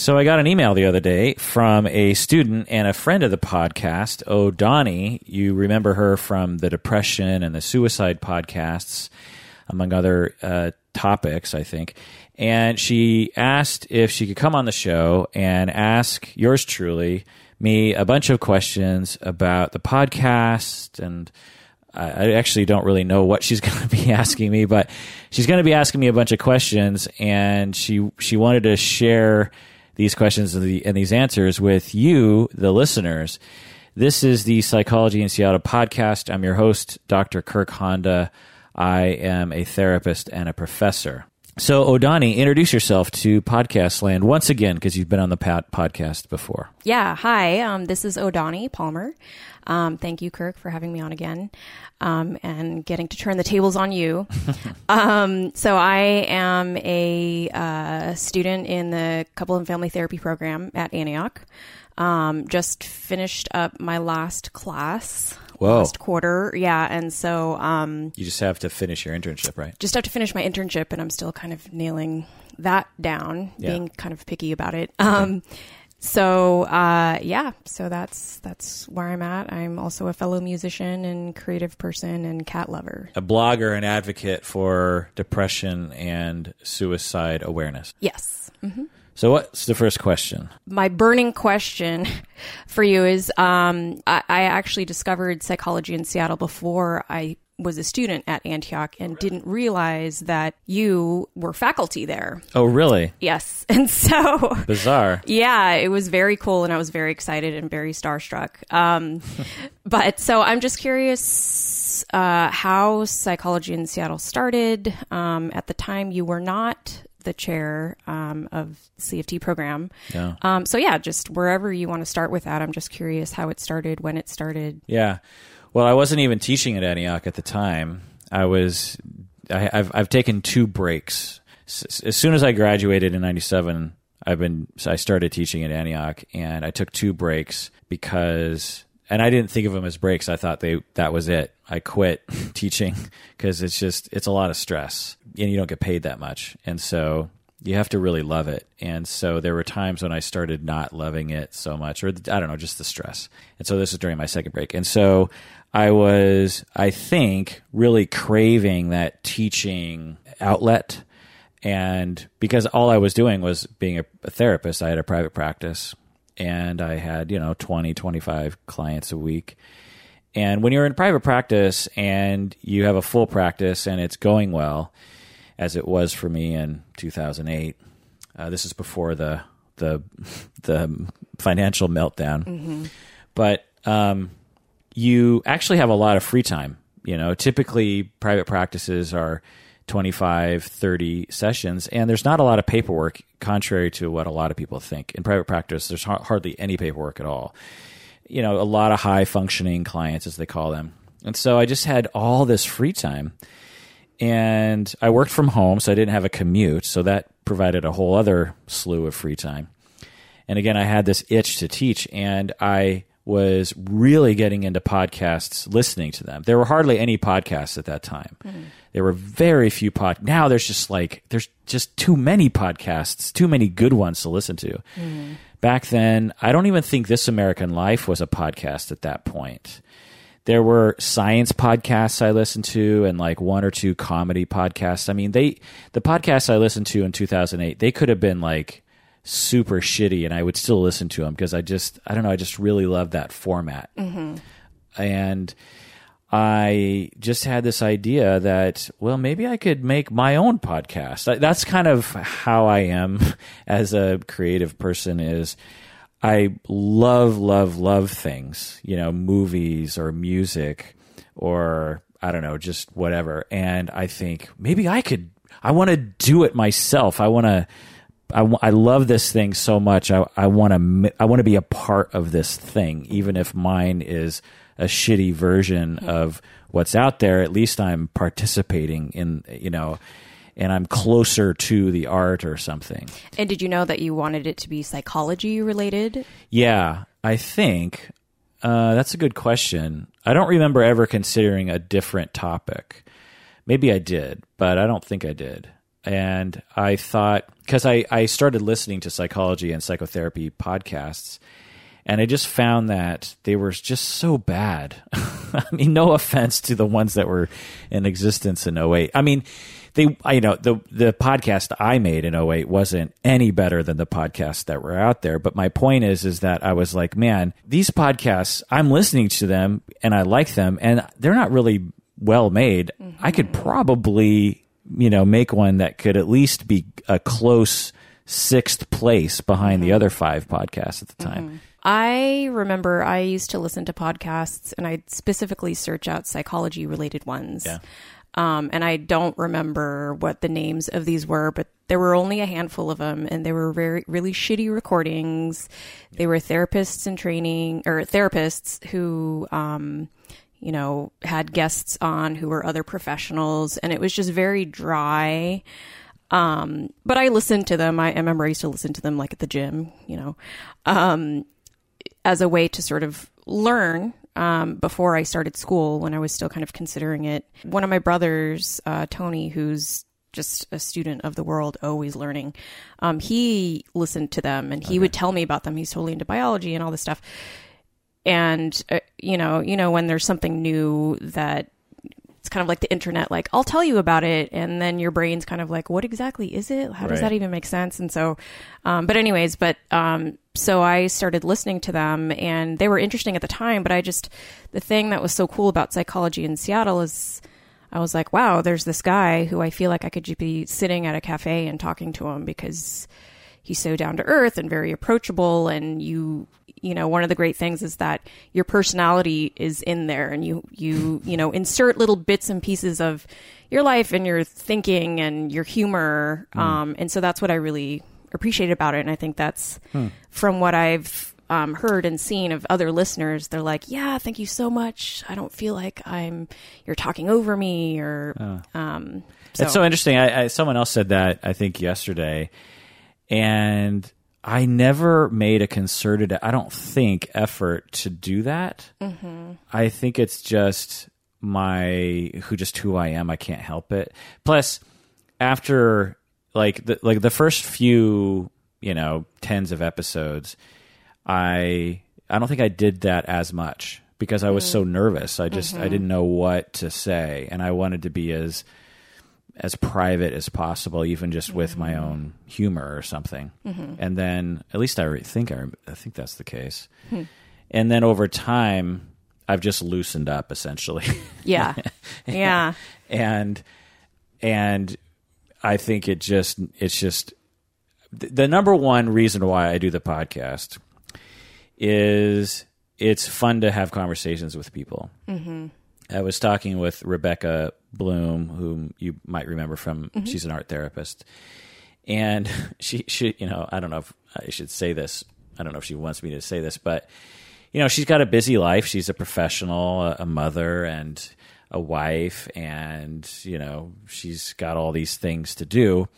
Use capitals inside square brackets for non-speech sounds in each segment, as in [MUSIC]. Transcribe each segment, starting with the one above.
So I got an email the other day from a student and a friend of the podcast, Odawni. You remember her from the depression and the suicide podcasts, among other uh, topics, I think. And she asked if she could come on the show and ask yours truly, me, a bunch of questions about the podcast and I actually don't really know what she's [LAUGHS] going to be asking me, but she's going to be asking me a bunch of questions, and she she wanted to share these questions and, the, and these answers with you, the listeners. This is the Psychology in Seattle podcast. I'm your host, Dr. Kirk Honda. I am a therapist and a professor. So, Odawni, introduce yourself to Podcast Land once again because you've been on the podcast before. Yeah, hi. Um, this is Odawni Palmer. Um, thank you, Kirk, for having me on again um, and getting to turn the tables on you. [LAUGHS] um, so, I am a uh, student in the couple and family therapy program at Antioch. Um, just finished up my last class Whoa. last quarter. Yeah, and so um, you just have to finish your internship, right? Just have to finish my internship, and I'm still kind of nailing that down, yeah. being kind of picky about it. Okay. Um, so uh, yeah, so that's that's where I'm at. I'm also a fellow musician and creative person and cat lover. A blogger and advocate for depression and suicide awareness. Yes. Mm-hmm. So, what's the first question? My burning question [LAUGHS] for you is um, I, I, actually discovered psychology in Seattle before I was a student at Antioch and didn't realize that you were faculty there. Oh, really? Yes. [LAUGHS] And so bizarre. Yeah, it was very cool and I was very excited and very starstruck. Um, [LAUGHS] but so I'm just curious uh, how psychology in Seattle started. Um, at the time, you were not the chair um, of CFT program. Yeah. Um, so yeah, just wherever you want to start with that. I'm just curious how it started, when it started. Yeah. Well, I wasn't even teaching at Antioch at the time. I was. I, have I've taken two breaks. As soon as I graduated in '97, I've been. I started teaching at Antioch, and I took two breaks because and I didn't think of them as breaks. I thought they that was it. I quit [LAUGHS] teaching because it's just it's a lot of stress and you don't get paid that much, and so you have to really love it. And so there were times when I started not loving it so much, or I don't know, just the stress. And so this was during my second break, and so I was, I think, really craving that teaching outlet. And because all I was doing was being a, a therapist, I had a private practice and I had, you know, 20, 25 clients a week. And when you're in private practice and you have a full practice and it's going well, as it was for me in 2008, uh, this is before the the [LAUGHS] the financial meltdown. Mm-hmm. But um, you actually have a lot of free time. You know, typically private practices are 25, 30 sessions, and there's not a lot of paperwork, contrary to what a lot of people think. In private practice, there's hardly any paperwork at all. You know, a lot of high functioning clients, as they call them. And so I just had all this free time. And I worked from home, so I didn't have a commute. So that provided a whole other slew of free time. And again, I had this itch to teach, and I was really getting into podcasts, listening to them. There were hardly any podcasts at that time. Mm. There were very few pod. Now there's just like there's just too many podcasts, too many good ones to listen to. Mm. Back then, I don't even think This American Life was a podcast at that point. There were science podcasts I listened to and like one or two comedy podcasts. I mean, they the podcasts I listened to in 2008, they could have been like super shitty and I would still listen to them because I just I don't know I just really love that format. Mm-hmm. and I just had this idea that well maybe I could make my own podcast. That's kind of how I am [LAUGHS] as a creative person is I love love love things you know movies or music or I don't know just whatever. And I think maybe I could I want to do it myself. I want to I, I love this thing so much. I, I want to I want to be a part of this thing, even if mine is a shitty version of what's out there. At least I'm participating in you know, and I'm closer to the art or something. And did you know that you wanted it to be psychology related? Yeah, I think uh, that's a good question. I don't remember ever considering a different topic. Maybe I did, but I don't think I did. And I thought because I I started listening to psychology and psychotherapy podcasts. And I just found that they were just so bad. [LAUGHS] I mean, no offense to the ones that were in existence in 08. I mean, they, I, you know, the the podcast I made in 08 wasn't any better than the podcasts that were out there. But my point is, is that I was like, man, these podcasts, I'm listening to them and I like them, and they're not really well made. Mm-hmm. I could probably, you know, make one that could at least be a close sixth place behind mm-hmm. the other five podcasts at the time. Mm-hmm. I remember I used to listen to podcasts and I'd specifically search out psychology related ones. Yeah. Um, and I don't remember what the names of these were, but there were only a handful of them, and they were very, really shitty recordings. They were therapists in training, or therapists who, um, you know, had guests on who were other professionals, and it was just very dry. Um, but I listened to them. I, I, remember I used to listen to them like at the gym, you know, um, as a way to sort of learn um, before I started school when I was still kind of considering it. One of my brothers, uh, Tony, who's just a student of the world, always learning, um, he listened to them and he okay. would tell me about them. He's totally into biology and all this stuff. And uh, you know, you know, when there's something new that it's kind of like the internet like i'll tell you about it and then your brain's kind of like what exactly is it how does right. that even make sense and so um, but anyways but um, so i started listening to them and they were interesting at the time but i just the thing that was so cool about psychology in seattle is i was like wow there's this guy who i feel like i could be sitting at a cafe and talking to him because he's so down to earth and very approachable and you you know one of the great things is that your personality is in there and you you you know insert little bits and pieces of your life and your thinking and your humor mm. um, and so that's what i really appreciate about it and i think that's hmm. from what i've um, heard and seen of other listeners they're like yeah thank you so much i don't feel like i'm you're talking over me or oh. um, so. it's so interesting I, I, someone else said that i think yesterday and I never made a concerted, I don't think, effort to do that. Mm-hmm. I think it's just my who just who I am. I can't help it. Plus, after like the like the first few, you know, tens of episodes, I I don't think I did that as much because I was mm-hmm. so nervous. I just mm-hmm. I didn't know what to say, and I wanted to be as as private as possible, even just with mm-hmm. my own humor or something. Mm-hmm. And then, at least I think I, I think that's the case. Hmm. And then over time, I've just loosened up essentially. [LAUGHS] Yeah, yeah. [LAUGHS] and and I think it just it's just the number one reason why I do the podcast is it's fun to have conversations with people. Mm-hmm. I was talking with Rebecca Bloom, whom you might remember from, mm-hmm. she's an art therapist. And [LAUGHS] she, she, you know, I don't know if I should say this. I don't know if she wants me to say this, but, you know, she's got a busy life. She's a professional, a, a mother, and a wife, and, you know, she's got all these things to do.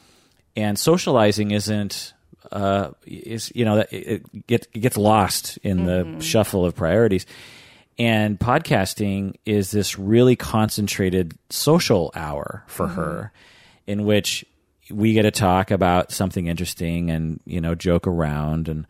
And socializing isn't uh, is you know it, it, gets, it gets lost in mm-hmm. the shuffle of priorities. And podcasting is this really concentrated social hour for mm-hmm. her in which we get to talk about something interesting and, you know, joke around. And,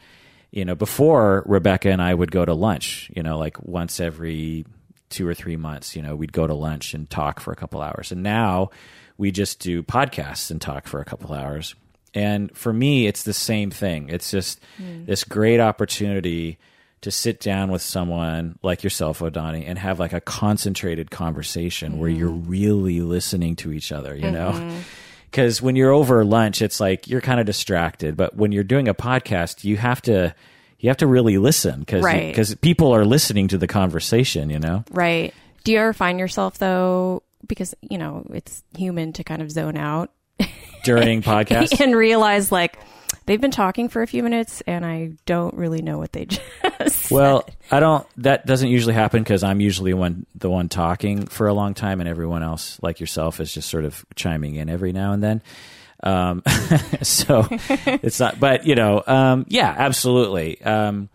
you know, before Rebecca and I would go to lunch, you know, like once every two or three months, you know, we'd go to lunch and talk for a couple hours. And now we just do podcasts and talk for a couple hours. And for me, it's the same thing. It's just mm. this great opportunity to sit down with someone like yourself, Odawni, and have like a concentrated conversation mm-hmm. where you're really listening to each other, you mm-hmm. know? Because when you're over lunch, it's like you're kind of distracted. But when you're doing a podcast, you have to you have to really listen because because right. people are listening to the conversation, you know? Right. Do you ever find yourself though, because you know it's human to kind of zone out during [LAUGHS] podcasts and realize like they've been talking for a few minutes and I don't really know what they [LAUGHS] just Well, I don't that doesn't usually happen cuz I'm usually one the one talking for a long time and everyone else like yourself is just sort of chiming in every now and then. Um, [LAUGHS] so [LAUGHS] it's not but you know, um, yeah, absolutely. Um,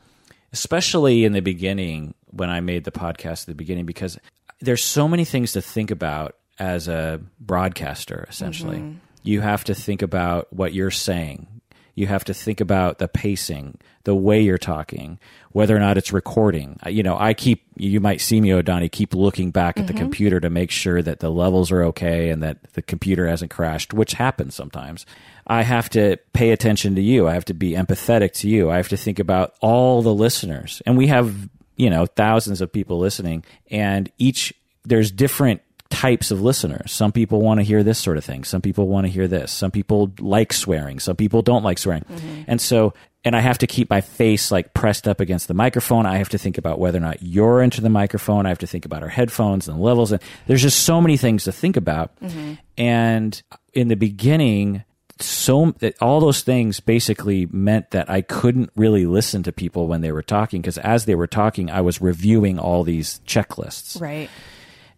especially in the beginning when I made the podcast at the beginning because there's so many things to think about as a broadcaster essentially. Mm-hmm you have to think about what you're saying. You have to think about the pacing, the way you're talking, whether or not it's recording. Uh, You know, I keep, you might see me, Odawni, keep looking back at the computer to make sure that the levels are okay and that the computer hasn't crashed, which happens sometimes. I have to pay attention to you. I have to be empathetic to you. I have to think about all the listeners. And we have, you know, thousands of people listening and each, there's different types of listeners. Some people want to hear this sort of thing. Some people want to hear this. Some people like swearing. Some people don't like swearing. Mm-hmm. And so, and I have to keep my face like pressed up against the microphone. I have to think about whether or not you're into the microphone. I have to think about our headphones and the levels. And there's just so many things to think about. Mm-hmm. And in the beginning, so all those things basically meant that I couldn't really listen to people when they were talking because as they were talking, I was reviewing all these checklists Right.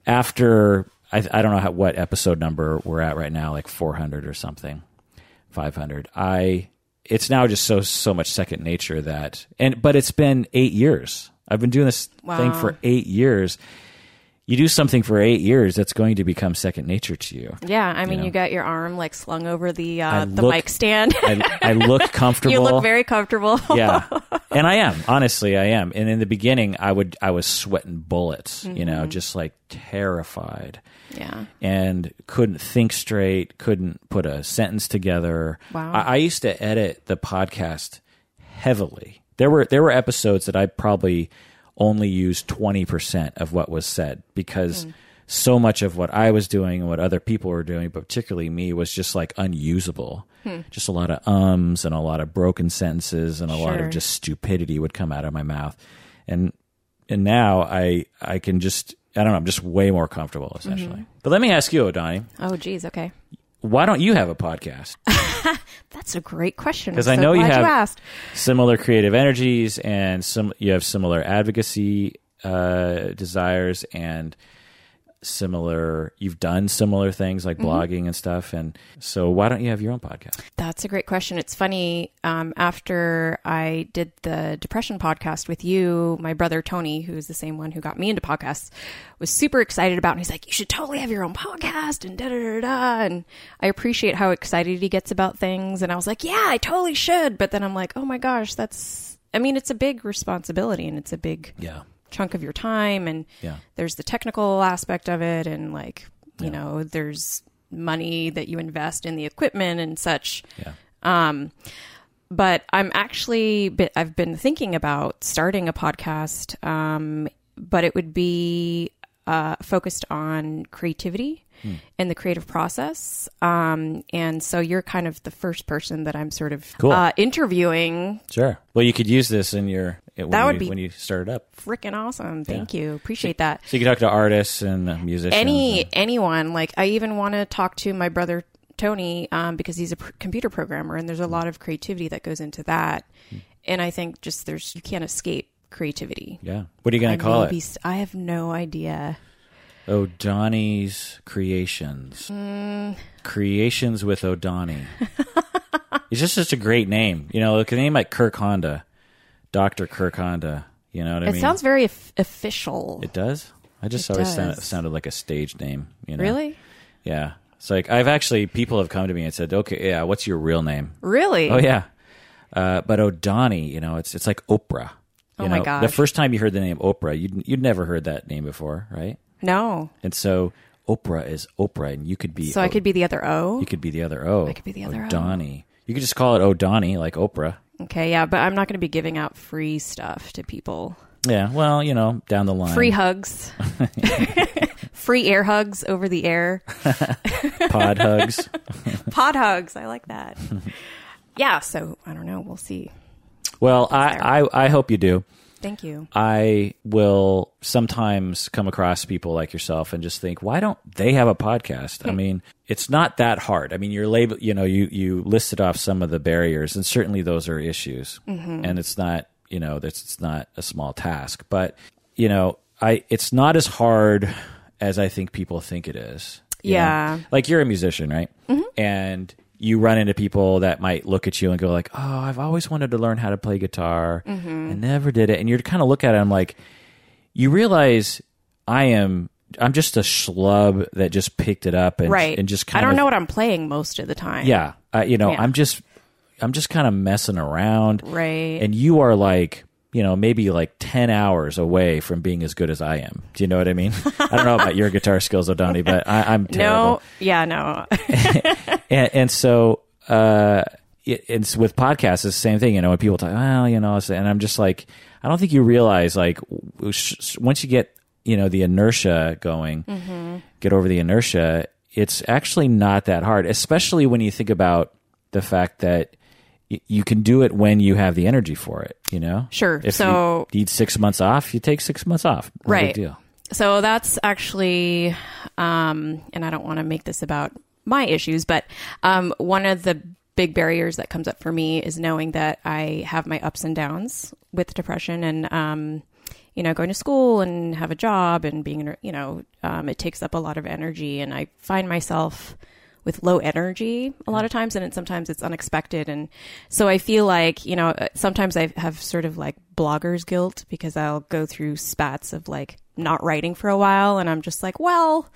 After I, I don't know how, what episode number we're at right now, like 400 or something, 500. I it's now just so so much second nature that and but it's been eight years. I've been doing this thing for eight years. You do something for eight years, that's going to become second nature to you. Yeah, I mean, know. you, got your arm like slung over the uh, the look- mic stand. I, I [LAUGHS] look comfortable. you look very comfortable. yeah [LAUGHS] and i am honestly i am and in the beginning i would i was sweating bullets you know Mm-hmm. just like terrified yeah. and couldn't think straight couldn't put a sentence together Wow. I, I used to edit the podcast heavily there were there were episodes that i probably only used 20% of what was said because Hmm. so much of what i was doing and what other people were doing but particularly me was just like unusable Hmm. just a lot of ums and a lot of broken sentences and a lot of just stupidity would come out of my mouth and and now i i can just i don't know i'm just way more comfortable essentially Mm-hmm. but let me ask you Odawni, Oh, geez. Okay. why don't you have a podcast [LAUGHS] [LAUGHS] That's a great question. Because so I know you have- asked. similar creative energies and some you have similar advocacy uh, desires and similar you've done similar things like Mm-hmm. blogging and stuff and so why don't you have your own podcast That's a great question. It's funny. Um, after I did the depression podcast with you, my brother Tony, who's the same one who got me into podcasts, was super excited about. it. And he's like, "You should totally have your own podcast." And da da da da. And I appreciate how excited he gets about things. And I was like, "Yeah, I totally should." But then I'm like, "Oh my gosh, that's." I mean, it's a big responsibility, and it's a big yeah chunk of your time and Yeah. there's the technical aspect of it and like you know there's money that you invest in the equipment and such yeah um but i'm actually i've been thinking about starting a podcast um, but it would be uh, focused on creativity Hmm. and the creative process um, and so you're kind of the first person that i'm sort of Cool. uh, interviewing sure well you could use this in your That would you, be- when you start it up. freaking awesome. Thank you. Appreciate that. so you can talk to artists and uh, musicians any and- anyone like i even want to talk to my brother tony um, because he's a pr- computer programmer and there's a lot of creativity that goes into that. And i think just there's you can't escape creativity. Yeah. What are you going I to call be it s- i have no idea. Odawni's Creations. Hmm. Creations with Odawni. [LAUGHS] it's just such a great name. You know, like a name like Kirk Honda, Doctor Kirk Honda. You know what I it mean? It sounds very of- official It does. I just It always sound, sounded like a stage name. You know? really Yeah. It's like I've actually people have come to me and said, "Okay, yeah, what's your real name?" really Oh yeah, uh, but Odawni, you know, it's it's like Oprah. You Oh, my know? gosh. The first time you heard the name Oprah, you'd you'd never heard that name before, right? no And so Oprah is Oprah, and you could be so i could be the other o you could be the other O. I could be the other O. Odawni. You could just call it Odawni, like Oprah. Okay yeah but i'm not going to be giving out free stuff to people Yeah, well, you know, down the line, free hugs [LAUGHS] free air hugs over the air [LAUGHS] pod hugs. [LAUGHS] pod hugs. I like that. yeah, so I don't know. We'll see. Well, I, I I hope you do. Thank you. I will sometimes come across people like yourself and just think, why don't they have a podcast? I mean, it's not that hard. I mean, you're label, you know, you you listed off some of the barriers, and certainly those are issues, mm-hmm. and it's not, you know, that's it's not a small task, but you know, I it's not as hard as I think people think it is. you know? Yeah. like you're a musician, right? Mm-hmm. And you run into people that might look at you and go like, "Oh, I've always wanted to learn how to play guitar and never did it." And you're kind of look at them like, you realize I am I'm just a schlub that just picked it up and right. and just I don't of know what I'm playing most of the time. yeah, uh, you know, Yeah. I'm just I'm just kind of messing around. Right. And you are like, you know, maybe like 10 hours away from being as good as I am. Do you know what I mean? I don't know about your guitar skills, Odawni, but I, I'm [LAUGHS] terrible. no. Yeah. No. [LAUGHS] [LAUGHS] and, and so uh it, it's with podcasts it's the same thing you know when people talk well you know and i'm just like i don't think you realize like once you get you know the inertia going get over the inertia it's actually not that hard especially when you think about the fact that you can do it when you have the energy for it you know Sure. if So- you need six months off you take six months off no Right. deal So that's actually, um, and I don't want to make this about my issues, but um, one of the big barriers that comes up for me is knowing that I have my ups and downs with depression and, um, you know, going to school and have a job and being, in you know, um, it takes up a lot of energy. And I find myself with low energy a lot of times and it, sometimes it's unexpected and so i feel like you know uh, sometimes i have sort of like blogger's guilt because i'll go through spats of like not writing for a while and i'm just like well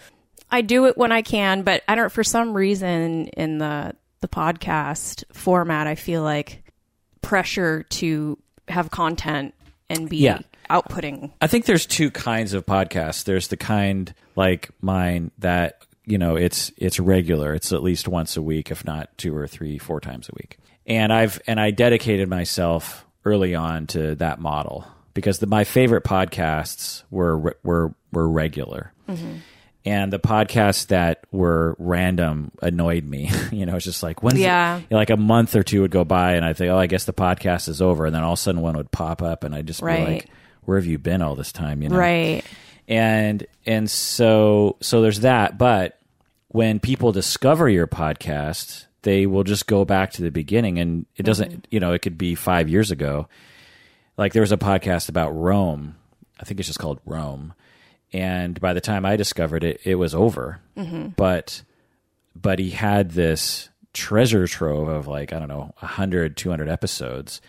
i do it when i can but i don't for some reason in the the podcast format i feel like pressure to have content and be Yeah. outputting I think there's two kinds of podcasts. There's the kind like mine that you know it's it's regular. It's at least once a week, if not two or three, four times a week. And I've and I dedicated myself early on to that model because the, my favorite podcasts were were were regular. Mm-hmm. And the podcasts that were random annoyed me. [LAUGHS] you know, it's just like when's Yeah. you know, like a month or two would go by, and I think, oh, I guess the podcast is over, and then all of a sudden one would pop up, and I'd just Right. be like, where have you been all this time? You know, right and and so so there's that. But when people discover your podcast they will just go back to the beginning. And it doesn't mm-hmm. you know it could be five years ago. Like there was a podcast about rome. I think it's just called rome. And by the time i discovered it it was over. Mm-hmm. But but he had this treasure trove of like i don't know 100 200 episodes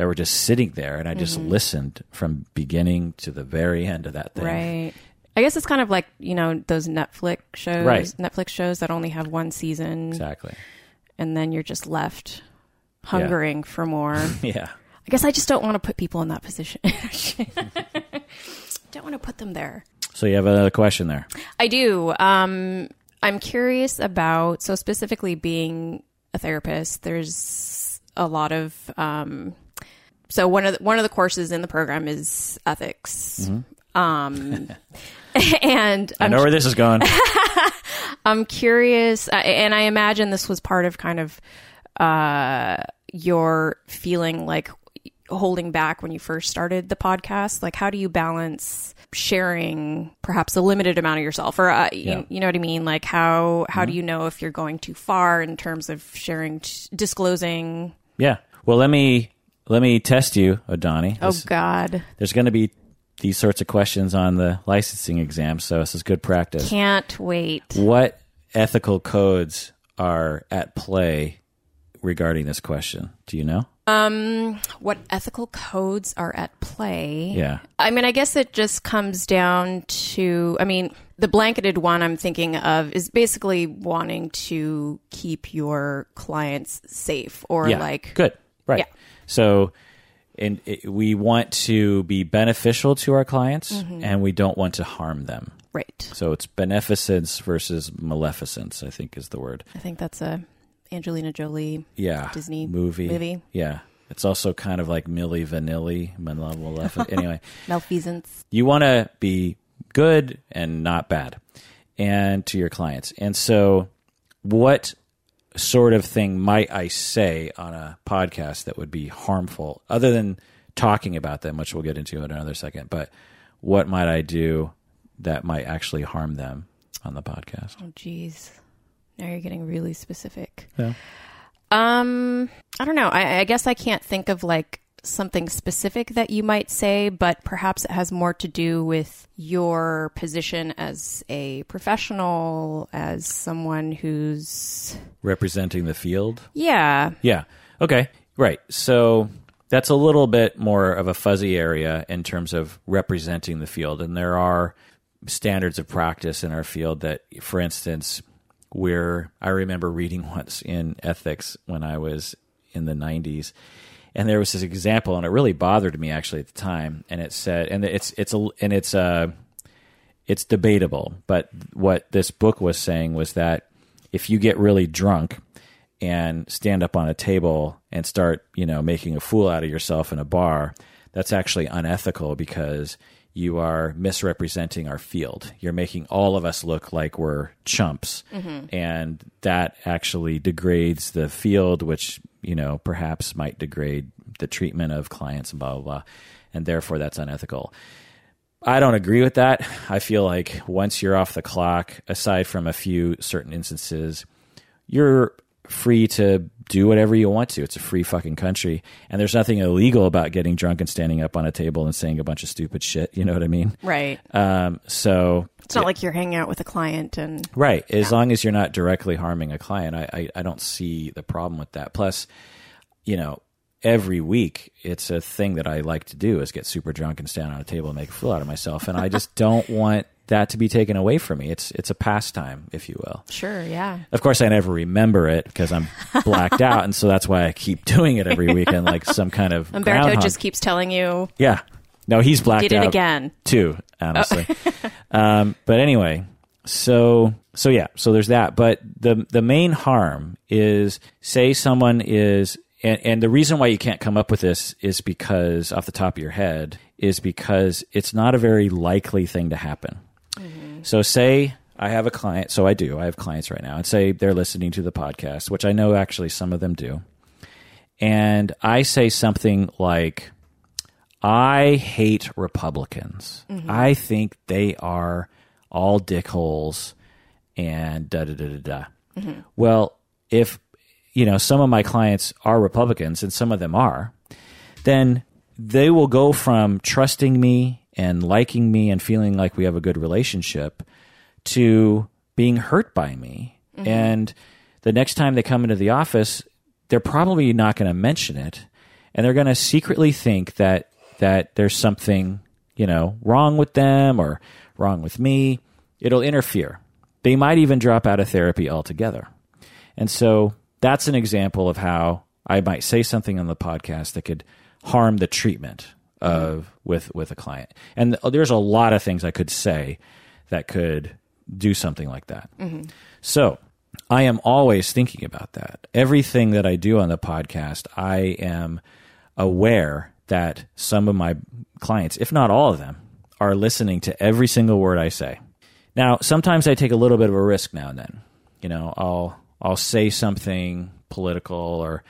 that were just sitting there and i just listened from beginning to the very end of that thing Right. I guess it's kind of like you know those Netflix shows, Right. Netflix shows that only have one season, exactly and then you're just left hungering for more. [LAUGHS] Yeah. I guess I just don't want to put people in that position. [LAUGHS] don't want to put them there. so you have another question there I do. Um, I'm curious about so specifically being a therapist. There's a lot of um, so one of the, one of the courses in the program is ethics. Um, [LAUGHS] and i I'm know where this is going [LAUGHS] I'm curious, uh, and I imagine this was part of kind of uh, your feeling like holding back when you first started the podcast. Like, how do you balance sharing perhaps a limited amount of yourself, or uh, Yeah. you, you know what I mean? Like, how how do you know if you're going too far in terms of sharing, t- disclosing? yeah well let me let me test you Odawni Oh This- God, there's going to be these sorts of questions on the licensing exam so this is good practice. Can't wait. what ethical codes are at play regarding this question? Do you know? Um, What ethical codes are at play? yeah. I mean, I guess it just comes down to, I mean, the blanketed one I'm thinking of is basically wanting to keep your clients safe or yeah. like, good. Right. Yeah. So and it, we want to be beneficial to our clients Mm-hmm. and we don't want to harm them right. so it's beneficence versus maleficence i think is the word I think that's a Angelina Jolie. yeah Disney movie movie. yeah it's also kind of like Milli Vanilli [LAUGHS] anyway Malfeasance. you want to be good and not bad and to your clients and so what sort of thing might i say on a podcast that would be harmful other than talking about them which we'll get into in another second but what might i do that might actually harm them on the podcast Oh, geez. Now you're getting really specific. Yeah. Um, I don't know. I, I guess I can't think of like something specific that you might say, but perhaps it has more to do with your position as a professional, as someone who's, representing the field yeah, Yeah. Okay. Right. So that's a little bit more of a fuzzy area in terms of representing the field. And there are standards of practice in our field that, for instance, we're, I remember reading [LAUGHS] once in ethics when I was in the 90s. And there was this example, and it really bothered me actually at the time. And it said, and it's it's a and it's uh it's debatable, but what this book was saying was that if you get really drunk and stand up on a table and start, you know, making a fool out of yourself in a bar, that's actually unethical because you are misrepresenting our field. You're making all of us look like we're chumps. And that actually degrades the field, which, you know, perhaps might degrade the treatment of clients and blah, blah, blah. And therefore, that's unethical. I don't agree with that. I feel like once you're off the clock, aside from a few certain instances, you're free to do whatever you want to. It's a free fucking country. And there's nothing illegal about getting drunk and standing up on a table and saying a bunch of stupid shit. You know what I mean? Right. Um, so, It's not like you're hanging out with a client and right. As long as you're not directly harming a client, I, I, I don't see the problem with that. Plus, you know, every week it's a thing that I like to do is get super drunk and stand on a table and make a fool out of myself. And I just [LAUGHS] don't want that to be taken away from me. It's it's a pastime, if you will. sure, yeah. Of course, I never remember it because I'm blacked out, and so that's why I keep doing it every weekend, like some kind of [LAUGHS] Umberto groundhog. just keeps telling you yeah. No, he's blacked did it out again. too, honestly. um, but anyway, so so yeah, so there's that. But the the main harm is say someone is and, and the reason why you can't come up with this is because off the top of your head is because it's not a very likely thing to happen. Mm-hmm. So say I have a client, so I do. I have clients right now, and say they're listening to the podcast, which I know actually some of them do. And I say something like, I hate Republicans. Mm-hmm. I think they are all dickholes and da da da da da. Mm-hmm. Well, if you know some of my clients are Republicans and some of them are, then they will go from trusting me and liking me and feeling like we have a good relationship to being hurt by me. Mm-hmm. And the next time they come into the office, they're probably not going to mention it, and they're going to secretly think that that there's something you know wrong with them or wrong with me. It'll interfere. They might even drop out of therapy altogether. And so that's an example of how I might say something on the podcast that could harm the treatment of with with a client. And there's a lot of things I could say that could do something like that. Mm-hmm. So I am always thinking about that. Everything that I do on the podcast, I am aware that some of my clients, if not all of them, are listening to every single word I say. Now, sometimes I take a little bit of a risk now and then. You know, I'll I'll say something political or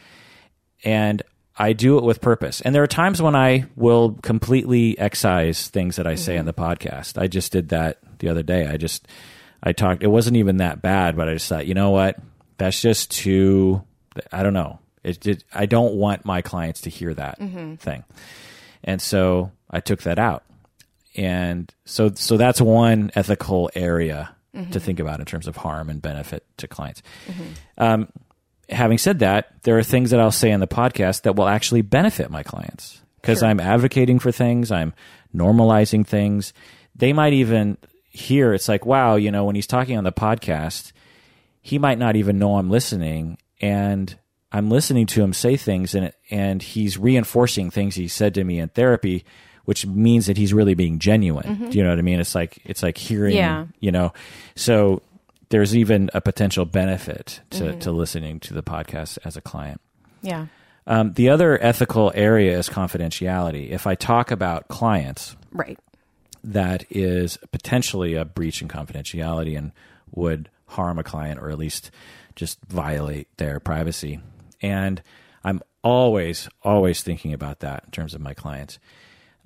and I do it with purpose. And there are times when I will completely excise things that I say mm-hmm. on the podcast. I just did that the other day. I just I talked it wasn't even that bad, but I just thought, you know what? That's just too I don't know. It, it I don't want my clients to hear that mm-hmm. thing. And so I took that out. And so so that's one ethical area to mm-hmm. think about in terms of harm and benefit to clients. Um, having said that, there are things that I'll say on the podcast that will actually benefit my clients because I'm advocating for things, I'm normalizing things. They might even hear it's like, wow, you know, when he's talking on the podcast, he might not even know I'm listening, and I'm listening to him say things, and and he's reinforcing things he said to me in therapy. Which means that he's really being genuine. Mm-hmm. Do you know what I mean? It's like it's like hearing, Yeah. you know. So there's even a potential benefit to, to listening to the podcast as a client. Yeah. Um, the other ethical area is confidentiality. If I talk about clients, Right. that is potentially a breach in confidentiality and would harm a client or at least just violate their privacy. And I'm always, always thinking about that in terms of my clients.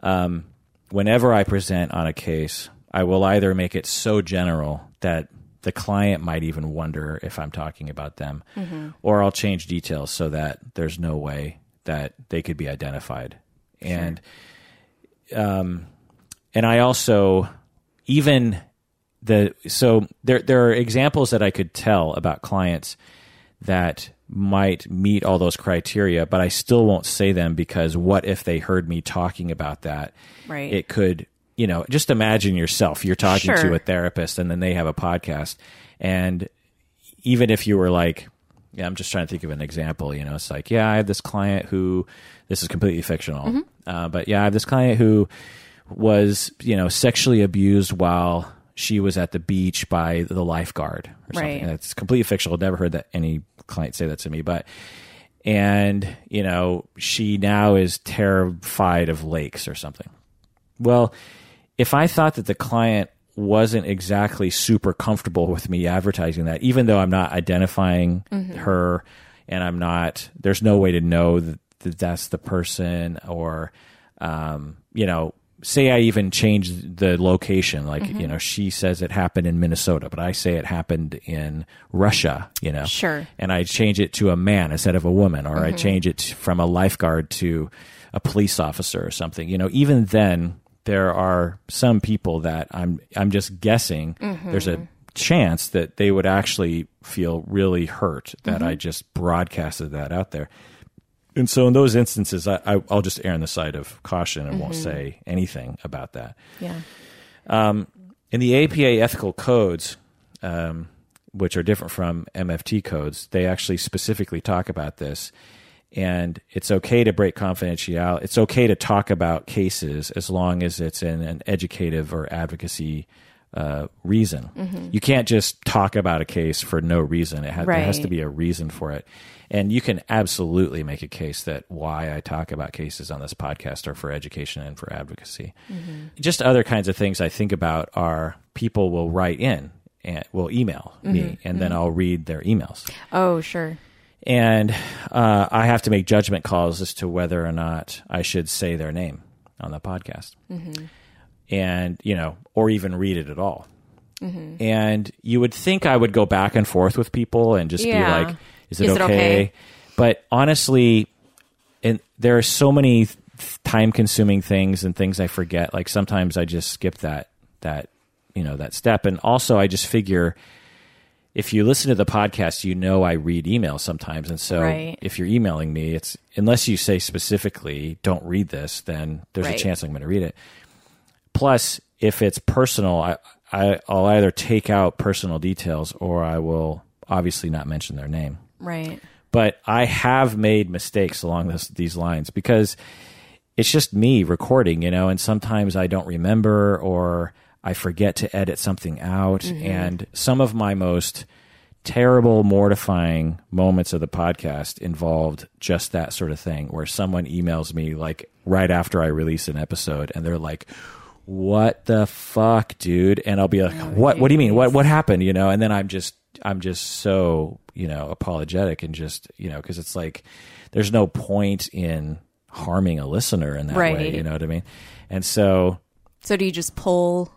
Um, whenever I present on a case, I will either make it so general that the client might even wonder if I'm talking about them, or I'll change details so that there's no way that they could be identified. And um, and I also even the so there there are examples that I could tell about clients that might meet all those criteria, but I still won't say them because what if they heard me talking about that? Right. It could you know, just imagine yourself. You're talking Sure. to a therapist, and then they have a podcast, and even if you were like, yeah, I'm just trying to think of an example. You know, it's like, yeah, I have this client who, this is completely fictional, Mm-hmm. uh, but yeah, I have this client who was, you know, sexually abused while she was at the beach by the lifeguard or something. Right. And it's completely fictional. I've Never heard that any client say that to me, but and you know she now is terrified of lakes or something well if i thought that the client wasn't exactly super comfortable with me advertising that even though i'm not identifying mm-hmm. her and i'm not there's no way to know that, that that's the person or um, you know say i even change the location like mm-hmm. you know she says it happened in minnesota but i say it happened in russia you know Sure. and I change it to a man instead of a woman, or I mm-hmm. change it from a lifeguard to a police officer or something. You know, even then, there are some people that I'm I'm just guessing mm-hmm. there's a chance that they would actually feel really hurt that I mm-hmm. just broadcasted that out there. And so, in those instances, I, I, I'll just err on the side of caution and won't mm-hmm. say anything about that Yeah. Um, in the APA ethical codes, um, which are different from MFT codes, they actually specifically talk about this. And it's okay to break confidentiality. It's okay to talk about cases as long as it's in an educative or advocacy uh, reason. Mm-hmm. You can't just talk about a case for no reason. It ha- there has to be a reason for it. And you can absolutely make a case that why I talk about cases on this podcast are for education and for advocacy. Mm-hmm. Just other kinds of things I think about are people will write in and will email me, mm-hmm. and then I'll read their emails. Oh, sure. And uh, I have to make judgment calls as to whether or not I should say their name on the podcast. And, you know, or even read it at all. And you would think I would go back and forth with people and just Yeah. be like, is it Is it okay? okay? But honestly, and there are so many time consuming things and things I forget. Like sometimes I just skip that, that, you know, that step. And also I just figure, if you listen to the podcast, you know I read emails sometimes, and so Right. if you're emailing me, it's unless you say specifically "don't read this," then there's a chance I'm going to read it. Plus, if it's personal, I, I I'll either take out personal details or I will obviously not mention their name. Right. But I have made mistakes along this, these lines because it's just me recording, you know, and sometimes I don't remember or I forget to edit something out. Mm-hmm. And some of my most terrible, mortifying moments of the podcast involved just that sort of thing where someone emails me like right after I release an episode and they're like, what the fuck, dude? And I'll be like, oh, what, what do you mean? What, what happened? You know, and then I'm just, I'm just so, you know, apologetic and just, you know, cause it's like, there's no point in harming a listener in that way. You know what I mean? And so, So do you just pull?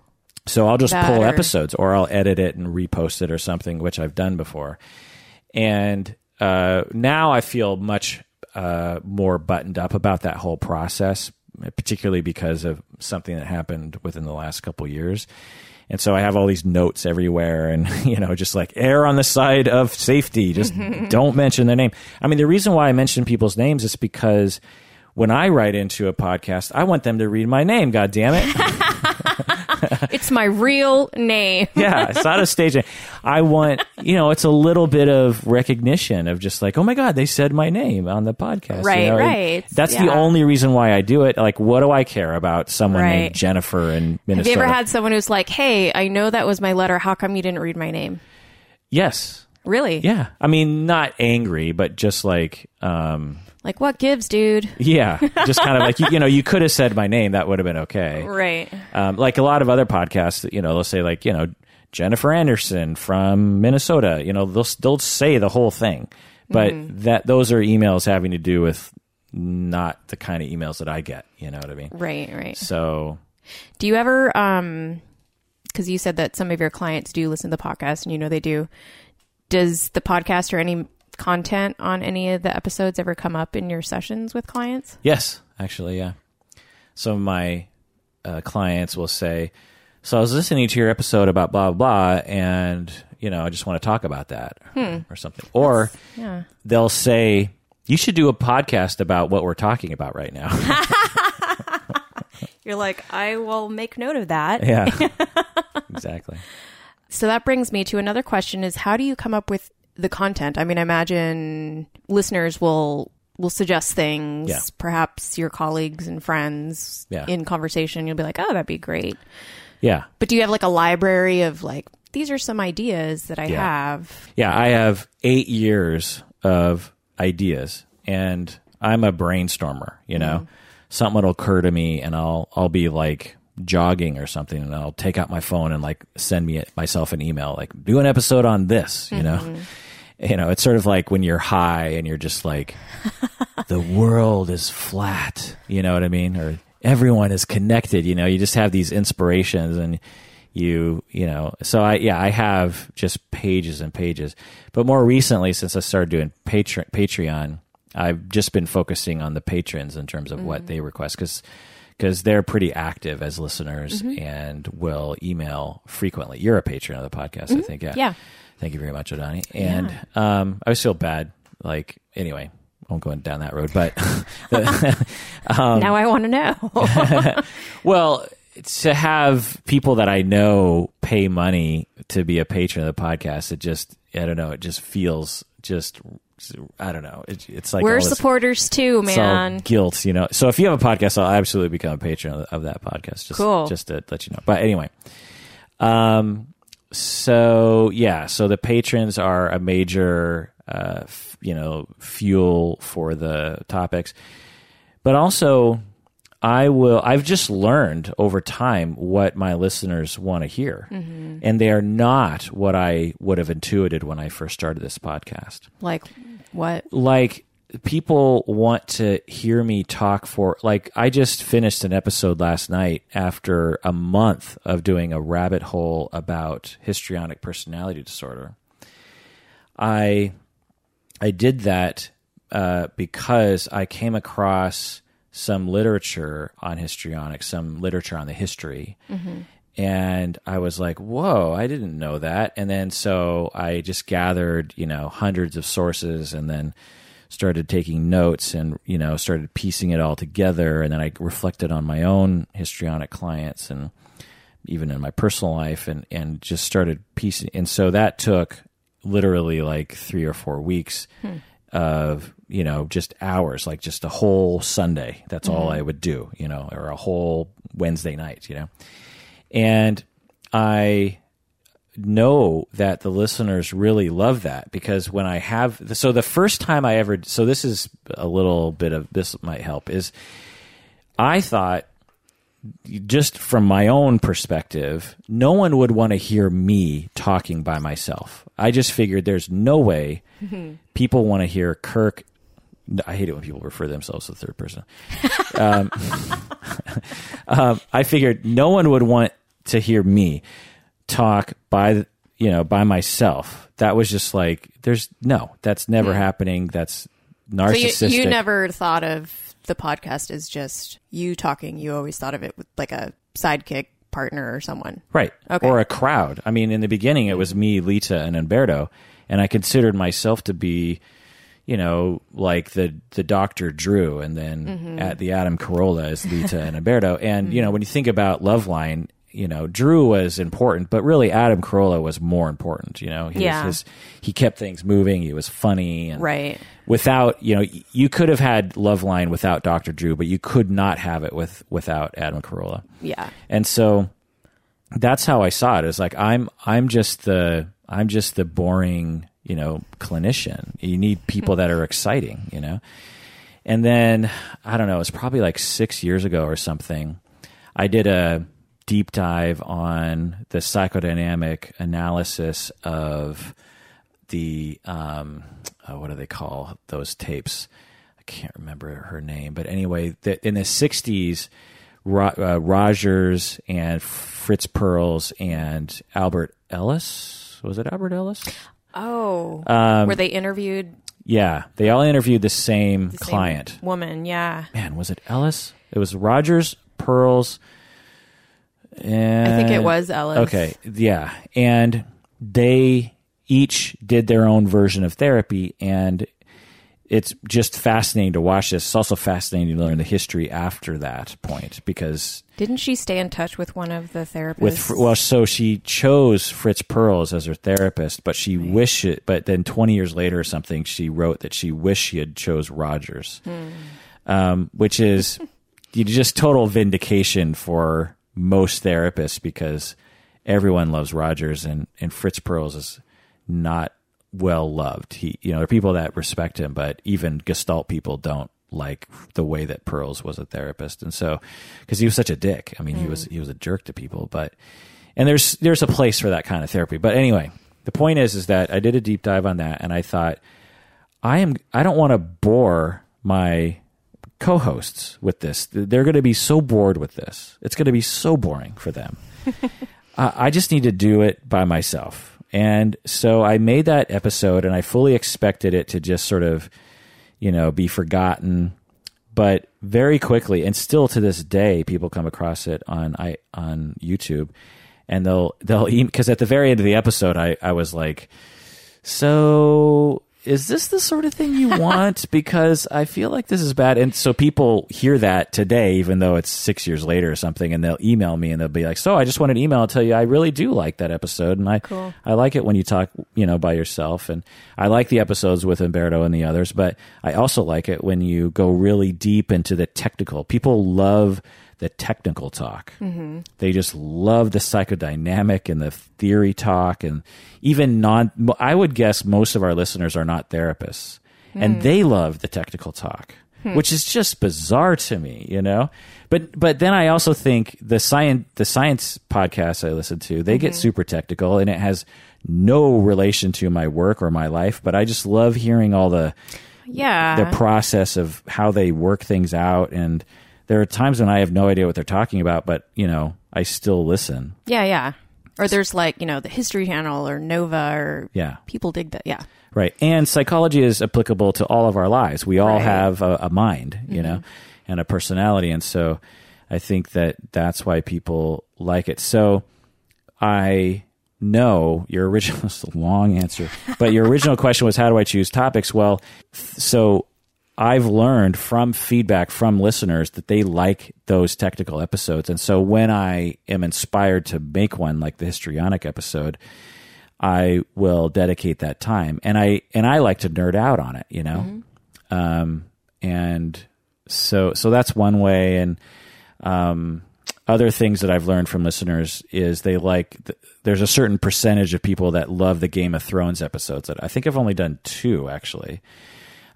So I'll just That pull or- episodes or I'll edit it and repost it or something, which I've done before. And uh, now I feel much uh, more buttoned up about that whole process, particularly because of something that happened within the last couple years. And so I have all these notes everywhere and, [LAUGHS] you know, just like err on the side of safety. Just [LAUGHS] don't mention their name. I mean, the reason why I mention people's names is because when I write into a podcast, I want them to read my name, God damn it. [LAUGHS] [LAUGHS] It's my real name. [LAUGHS] yeah, it's not a stage name. I want, you know, it's a little bit of recognition of just like, oh my God, they said my name on the podcast. you Right. And right. That's the only reason why I do it. Like, what do I care about someone Right. named Jennifer in Minnesota? Have you ever had someone who's like, "Hey, I know that was my letter. How come you didn't read my name?" yes. Really? Yeah. I mean, not angry, but just like, um, Like, what gives, dude? yeah, just kind of like, you, you know, you could have said my name. That would have been okay. Right. um, like a lot of other podcasts, you know, they'll say like, you know, Jennifer Anderson from Minnesota, you know, they'll they'll say the whole thing, but that those are emails having to do with not the kind of emails that I get. You know what I mean? Right. Right. So Do you ever, um, because you said that some of your clients do listen to the podcast, and you know they do. Does the podcast or any content on any of the episodes ever come up in your sessions with clients? yes, actually, yeah. Some of my uh, clients will say, "So I was listening to your episode about blah blah, blah and you know, I just want to talk about that or something," or Yeah. they'll say, "You should do a podcast about what we're talking about right now." [LAUGHS] [LAUGHS] You're like, I will make note of that. Yeah, [LAUGHS] exactly. So that brings me to another question: Is how do you come up with the content? I mean, I imagine listeners will will suggest things. Yeah. Perhaps your colleagues and friends Yeah. in conversation, you'll be like, "Oh, that'd be great." Yeah, But do you have like a library of like these are some ideas that I Yeah. have? yeah. I have eight years of ideas, and I'm a brainstormer. You know, mm-hmm. something will occur to me, and I'll I'll be like jogging or something, and I'll take out my phone and like send me myself an email, like do an episode on this. You know. Mm-hmm. You know, it's sort of like when you're high and you're just like, [LAUGHS] the world is flat. You know what I mean? Or everyone is connected. You know, you just have these inspirations and you, you know, so I, yeah, I have just pages and pages. But more recently, since I started doing Patreon, Patreon I've just been focusing on the patrons in terms of what mm-hmm. they request because because they're pretty active as listeners mm-hmm. and will email frequently. You're a patron of the podcast, I mm-hmm. think. Yeah. Yeah. Thank you very much, Odawni. And um, I always feel bad. Like, anyway, I won't go down that road. But, [LAUGHS] Um, now I want to know. [LAUGHS] well, to have people that I know pay money to be a patron of the podcast, it just, I don't know, it just feels just, I don't know. It, it's like We're this- supporters too, man. guilt, you know. So if you have a podcast, I'll absolutely become a patron of, of that podcast. Just, Cool. Just to let you know. But anyway, um, so yeah, so the patrons are a major, uh, f- you know, fuel for the topics, but also I will. I've just learned over time what my listeners want to hear, and they are not what I would have intuited when I first started this podcast Like what? like people want to hear me talk for like I just finished an episode last night after a month of doing a rabbit hole about histrionic personality disorder. I I did that uh, because I came across some literature on histrionic, some literature on the history, and I was like, "Whoa, I didn't know that." And then so I just gathered, you know, hundreds of sources, and then started taking notes, and you know, started piecing it all together. And then I reflected on my own histrionic clients, and even in my personal life, and and just started piecing. And so that took literally like three or four weeks hmm. of you know just hours like just a whole sunday that's all hmm. i would do you know or a whole wednesday night you know and i know that the listeners really love that because when i have so the first time i ever so this is a little bit of this might help is i thought just from my own perspective, no one would want to hear me talking by myself. I just figured there's no way people want to hear Kirk. I hate it when people refer themselves to the third person. [LAUGHS] Um, [LAUGHS] um, I figured no one would want to hear me talk by you know by myself. That was just like there's no, that's never happening. That's So narcissistic. you, you never thought of the podcast as just you talking. You always thought of it with like a sidekick partner or someone. Right. Okay. Or a crowd. I mean, in the beginning, it was me, Lita, and Umberto, and I considered myself to be, you know, like the the Doctor Drew, and then mm-hmm. at the Adam Carolla is Lita and Umberto. And you know, mm-hmm. when you think about Loveline, you know, Drew was important, but really Adam Carolla was more important. You know, he Yeah. was his, he kept things moving. He was funny, and Right. without you know you could have had Loveline without Doctor Drew, but you could not have it with without Adam Carolla. Yeah. And so that's how I saw it. It's like I'm I'm just the I'm just the boring, you know, clinician. You need people that are exciting, you know. And then I don't know, it's probably like 6 years ago or something. I did a deep dive on the psychodynamic analysis of the um uh, what do they call those tapes? I can't remember her name, but anyway, the, in the '60s, Ro- uh, Rogers and Fritz Perls and Albert Ellis was it Albert Ellis? Oh. Um, Were they interviewed Yeah, they all interviewed the same the same client. woman? Yeah. Man, was it Ellis? It was Rogers, Perls. And, I think it was Ellis. Okay, yeah, and they each did their own version of therapy, and it's just fascinating to watch this. It's also fascinating to learn the history after that point because Didn't she stay in touch with one of the therapists? with well, so she chose Fritz Perls as her therapist, but she wished it. But then twenty years later or something, she wrote that she wished she had chose Rogers, um, which is [LAUGHS] you just total vindication for most therapists because everyone loves Rogers and and Fritz Perls is not well loved. He, you know, there are people that respect him, but even Gestalt people don't like the way that Perls was a therapist, and so because he was such a dick. I mean, he was mm. he was a jerk to people, but and there's there's a place for that kind of therapy. But anyway, the point is is that I did a deep dive on that, and I thought I am I don't want to bore my co-hosts with this. They're going to be so bored with this. It's going to be so boring for them. [LAUGHS] uh, I just need to do it by myself. And so I made that episode and I fully expected it to just sort of, you know, be forgotten. But very quickly, and still to this day, people come across it on I on YouTube, and they'll they'll because at the very end of the episode, I I was like, so is this the sort of thing you want? [LAUGHS] because I feel like this is bad. And so people hear that today, even though it's six years later or something, and they'll email me and they'll be like, so I just want an email to tell you I really do like that episode. And I, Cool. I like it when you talk, you know, by yourself. And I like the episodes with Umberto and the others, but I also like it when you go really deep into the technical. People love the technical talk. Mm-hmm. They just love the psychodynamic and the theory talk, and even non. I would guess most of our listeners are not therapists, and hmm. they love the technical talk, hmm. which is just bizarre to me, you know. But but then I also think the science the science podcasts I listen to they get mm-hmm. super technical, and it has no relation to my work or my life. But I just love hearing all the yeah. the process of how they work things out and there are times when I have no idea what they're talking about, but you know, I still listen. yeah, yeah. Or there's like, you know, the History Channel or Nova or Yeah. people dig that. Yeah. Right. And psychology is applicable to all of our lives. We all Right. have a, a mind, you mm-hmm. know, and a personality. And so I think that that's why people like it. So I know your original, [LAUGHS] long answer, but your original question was, how do I choose topics? Well, so I've learned from feedback from listeners that they like those technical episodes. And so when I am inspired to make one like the histrionic episode, I will dedicate that time. And I and I like to nerd out on it, you know. Um and so so that's one way and um other things that I've learned from listeners is they like th- there's a certain percentage of people that love the Game of Thrones episodes. That I think I've only done two actually.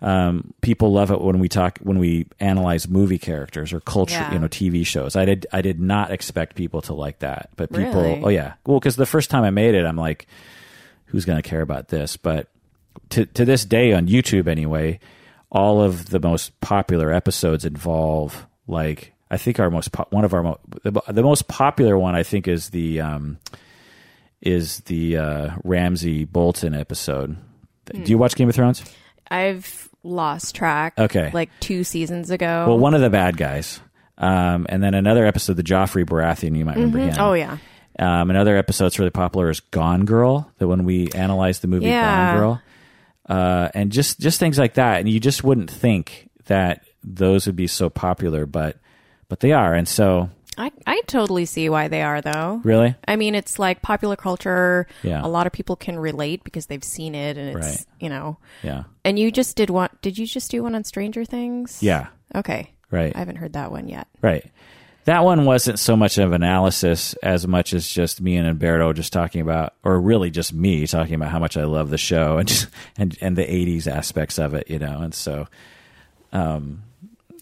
Um, people love it when we talk when we analyze movie characters or culture, Yeah. you know, TV shows. I did I did not expect people to like that, but people, Really? oh yeah, well, because the first time I made it, I'm like, who's going to care about this? But to to this day on YouTube anyway, all of the most popular episodes involve like I think our most po- one of our mo- the, the most popular one I think is the um is the uh, Ramsay Bolton episode. Do you watch Game of Thrones? I've lost track. Okay. Like two seasons ago. Well, one of the bad guys, um, and then another episode, the Joffrey Baratheon. You might remember him. oh, yeah. Um, another episode that's really popular is Gone Girl. That when we analyzed the movie Yeah. Gone Girl, uh, and just just things like that, and you just wouldn't think that those would be so popular, but but they are, and so I, I totally see why they are, though. really, I mean, it's like popular culture. Yeah. A lot of people can relate because they've seen it and it's, Right. you know. yeah, And you just did one. Did you just do one on Stranger Things? yeah, Okay. right, I haven't heard that one yet. right. That one wasn't so much of analysis as much as just me and Umberto just talking about, or really just me talking about how much I love the show and just, and and the '80s aspects of it, you know. And so, um,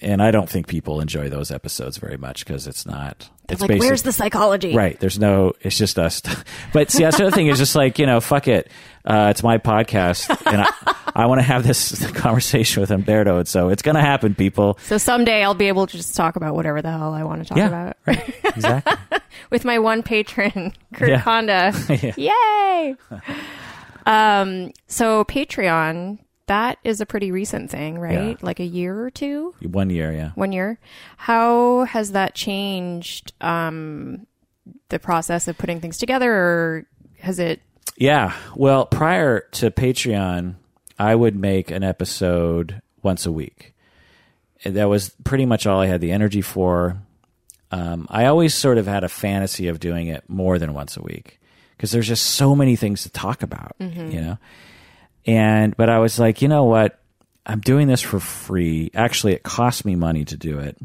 and I don't think people enjoy those episodes very much because it's not. It's like, basic- where's the psychology? Right. There's no. It's just us. [LAUGHS] But see, that's the other thing is just like you know, fuck it. Uh, it's my podcast, and I, I want to have this [LAUGHS] conversation with Umberto, and so it's gonna happen, people. So someday I'll be able to just talk about whatever the hell I want to talk Yeah. about Right. [LAUGHS] Exactly. with my one patron, Kirk Yeah. Honda. Yay! um, so Patreon, that is a pretty recent thing, right? Yeah. Like a year or two, One year, yeah. one year. How has that changed um, the process of putting things together, or has it? Yeah. Well, prior to Patreon, I would make an episode once a week. That was pretty much all I had the energy for. Um, I always sort of had a fantasy of doing it more than once a week because there's just so many things to talk about, you know. And but I was like, you know what? I'm doing this for free. Actually, it cost me money to do it,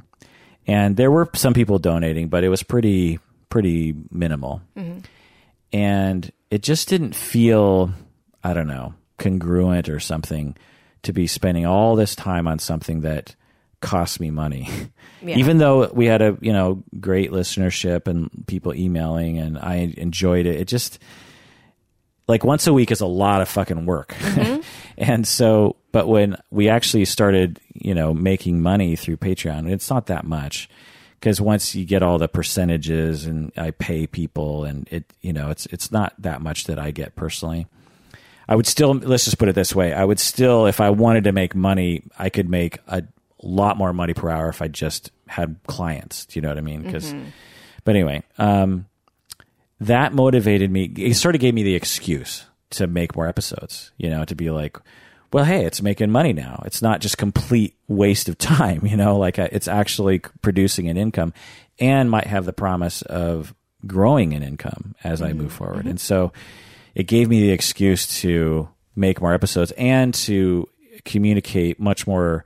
and there were some people donating, but it was pretty pretty minimal, mm-hmm. and it just didn't feel, I don't know, congruent or something to be spending all this time on something that cost me money. [LAUGHS] Yeah. Even though we had a you know great listenership and people emailing, and I enjoyed it, it just like once a week is a lot of fucking work. [LAUGHS] and so, but when we actually started, you know, making money through Patreon, it's not that much because once you get all the percentages and I pay people and it, you know, it's, it's not that much that I get personally. I would still, let's just put it this way. I would still, if I wanted to make money, I could make a lot more money per hour if I just had clients. Do you know what I mean? Because, but anyway, um, that motivated me. It sort of gave me the excuse to make more episodes, you know, to be like, well, hey, it's making money now. It's not just complete waste of time, [LAUGHS] you know, like uh, it's actually producing an income and might have the promise of growing an income as I move forward. And so it gave me the excuse to make more episodes and to communicate much more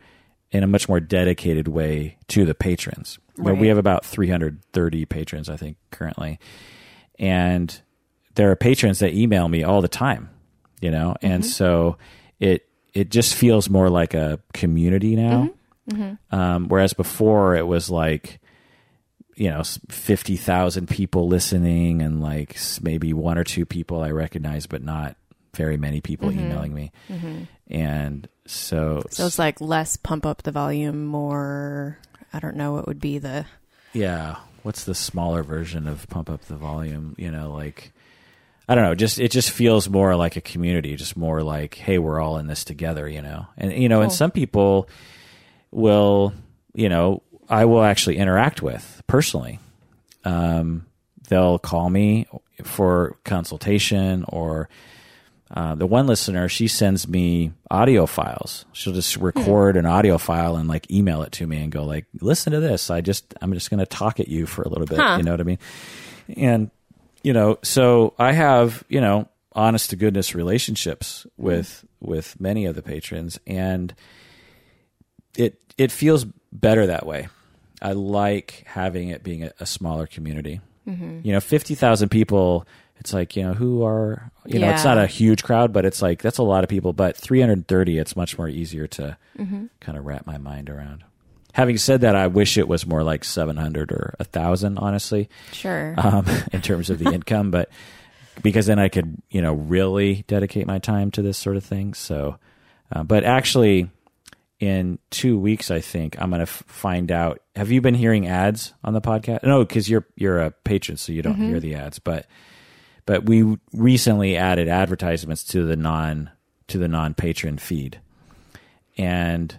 in a much more dedicated way to the patrons. Right. we have about 330 patrons, I think, currently and there are patrons that email me all the time you know? And mm-hmm. so it it just feels more like a community now. Mm-hmm. Mm-hmm. Um, whereas before it was like you know 50,000 people listening and like maybe one or two people I recognize but not very many people emailing me. And so, So it's like less pump up the volume, more. I don't know what would be the. yeah what's the smaller version of pump up the volume? You know like i don't know just it just feels more like a community just more like hey we're all in this together you know? And you know and some people will you know i will actually interact with personally. Um, they'll call me for consultation or uh, the one listener she sends me audio files. She'll just hmm. record an audio file and like email it to me and go like listen to this. I just i'm just going to talk at you for a little bit Huh. you know what i mean? And you know so i have you know honest to goodness relationships hmm. with with many of the patrons and it it feels better that way. I like having it being a, a smaller community. Mm-hmm. You know 50,000 people it's like you know who are you know it's not a huge crowd but it's like that's a lot of people but 330 it's much more easier to kind of wrap my mind around having said that i wish it was more like 700 or 1000 honestly Sure. um, [LAUGHS] in terms of the income, but because then I could, you know, really dedicate my time to this sort of thing. So, uh, but actually, in two weeks, I think I'm going to f- find out. Have you been hearing ads on the podcast? No, because you're you're a patron, so you don't hear the ads. But but we recently added advertisements to the non to the non patron feed, and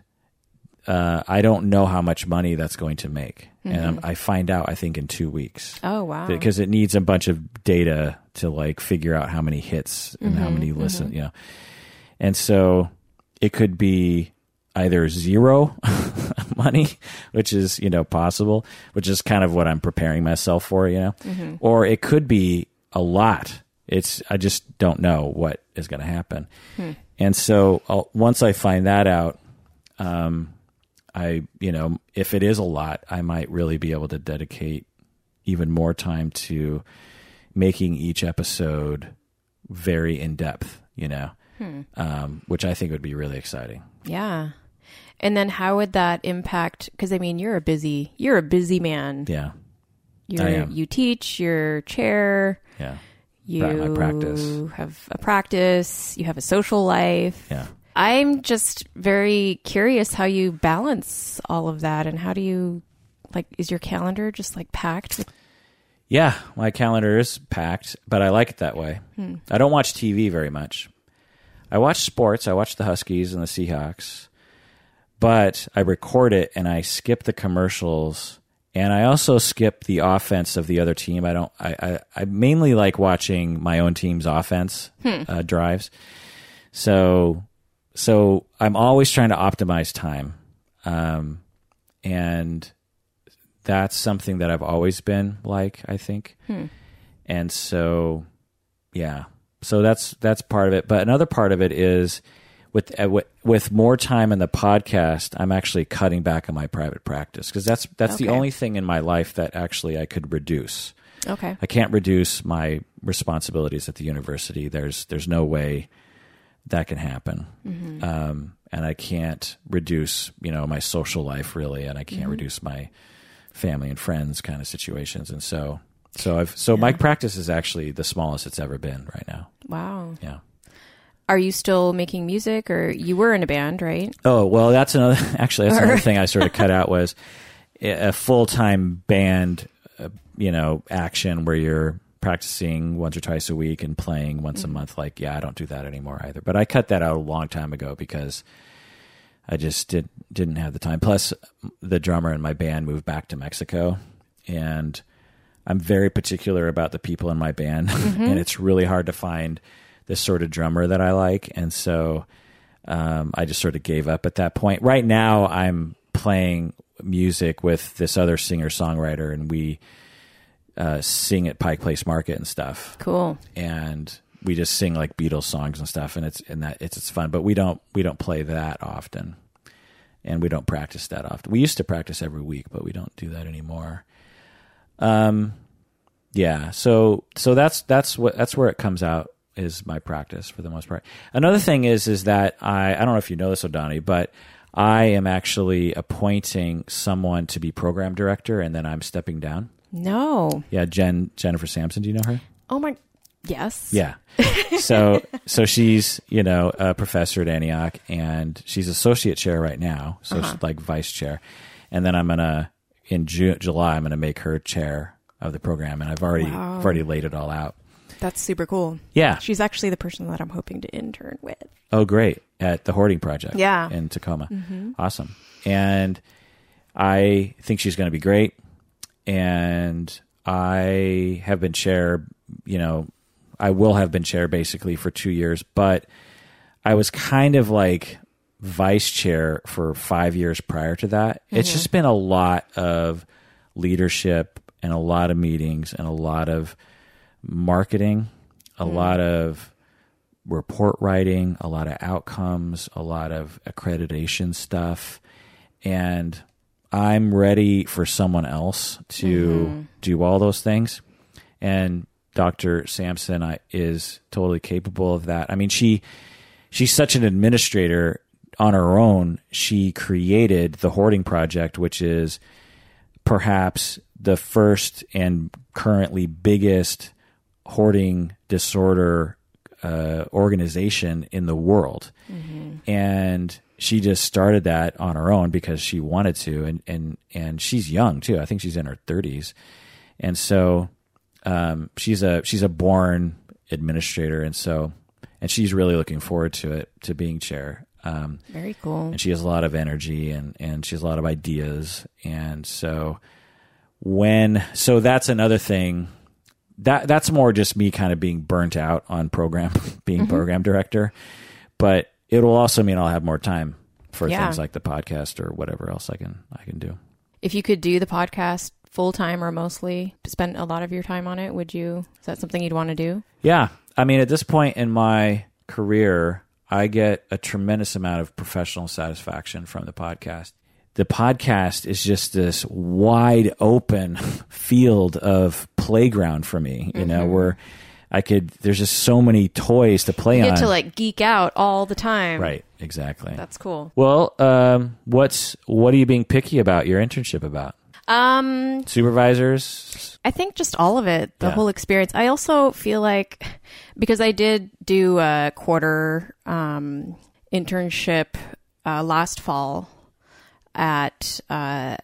uh, I don't know how much money that's going to make, and I'm, mm-hmm. I find out I think in two weeks oh wow. because it needs a bunch of data to like figure out how many hits and how mm-hmm, many mm-hmm. listen, you know. And so it could be either zero [LAUGHS] money, which is, you know, possible, which is kind of what I'm preparing myself for, you know. Or it could be a lot. It's I just don't know what is going to happen. And so I'll, once I find that out, um, I, you know, if it is a lot, I might really be able to dedicate even more time to making each episode very in depth, you know, um, which I think would be really exciting. yeah. And then how would that impact? Because I mean, you're a busy, you're a busy man. Yeah. You're. You teach, you're chair. Yeah. You practice. have a practice. You have a social life. Yeah. I'm just very curious how you balance all of that and how do you like is your calendar just like packed with Yeah. My calendar is packed, but I like it that way. Hmm. I don't watch TV very much. I watch sports. I watch the Huskies and the Seahawks, but I record it and I skip the commercials and I also skip the offense of the other team. I don't. I I, I mainly like watching my own team's offense uh, drives. So so I'm always trying to optimize time, um, and that's something that I've always been like. I think, and so yeah, so that's that's part of it. But another part of it is with uh, with, with more time in the podcast, I'm actually cutting back on my private practice because that's that's the only thing in my life that actually I could reduce. Okay. I can't reduce my responsibilities at the university. There's there's no way that can happen, um, and I can't reduce you know my social life really, and I can't reduce my family and friends kind of situations. And so so I've so my practice is actually the smallest it's ever been right now. Wow. Yeah. Are you still making music, or you were in a band, right? Oh well, that's another. [LAUGHS] Actually, that's another thing I sort of cut out [LAUGHS] was a full time band, uh, you know, action where you're practicing once or twice a week and playing once a month. Like, yeah, I don't do that anymore either. But I cut that out a long time ago because I just did didn't have the time. Plus, the drummer in my band moved back to Mexico, and I'm very particular about the people in my band, [LAUGHS] and it's really hard to find this sort of drummer that I like, and so um, I just sort of gave up at that point. Right now, I'm playing music with this other singer songwriter, and we uh, sing at Pike Place Market and stuff Cool. and we just sing like Beatles songs and stuff, and it's and that it's it's fun. But we don't we don't play that often, and we don't practice that often. We used to practice every week, but we don't do that anymore. Um, yeah. So so that's that's what that's where it comes out is my practice for the most part. Another thing is is that I I don't know if you know this, Odawni, but I am actually appointing someone to be program director, and then I'm stepping down. No. Yeah, Jen Jennifer Sampson. Do you know her? Oh my. Yes. Yeah. [LAUGHS] So so she's you know a professor at Antioch, and she's associate chair right now, so uh-huh. she's like vice chair, and then I'm gonna in Ju- July I'm gonna make her chair of the program, and I've already Wow. I've already laid it all out. That's super cool. Yeah. She's actually the person that I'm hoping to intern with. Oh, great! At the Hoarding Project, Yeah. in Tacoma. Mm-hmm. Awesome. And I think she's going to be great. And I have been chair. You know, I will have been chair basically for two years, but I was kind of like vice chair for five years prior to that. It's just mm-hmm. been a lot of leadership and a lot of meetings and a lot of marketing, a hmm. lot of report writing, a lot of outcomes, a lot of accreditation stuff. And I'm ready for someone else to mm-hmm. do all those things. And Dr. Sampson I, is totally capable of that. I mean, she she's such an administrator on her own. She created the Hoarding Project, which is perhaps the first and currently biggest hoarding disorder uh, organization in the world. And she just started that on her own because she wanted to, and and and she's young too. I think she's in her thirties, and so um, she's a she's a born administrator, and so and she's really looking forward to it to being chair. Um, Very cool. and she has a lot of energy and and she has a lot of ideas and so when so that's another thing that that's more just me kind of being burnt out on program [LAUGHS] being mm-hmm. program director but it'll also mean I'll have more time for Yeah. things like the podcast or whatever else I can I can do If you could do the podcast full time or mostly spend a lot of your time on it, would you? Is that something you'd want to do? Yeah. I mean, at this point in my career, I get a tremendous amount of professional satisfaction from the podcast. The podcast is just this wide open [LAUGHS] field of playground for me, you know, where I could, there's just so many toys to play You on. get to like geek out all the time. right. Exactly. That's cool. well, um, what's, what are you being picky about your internship about? Um, Supervisors? I think just all of it, the Yeah. whole experience. I also feel like because I did do a quarter um, internship uh, last fall at uh,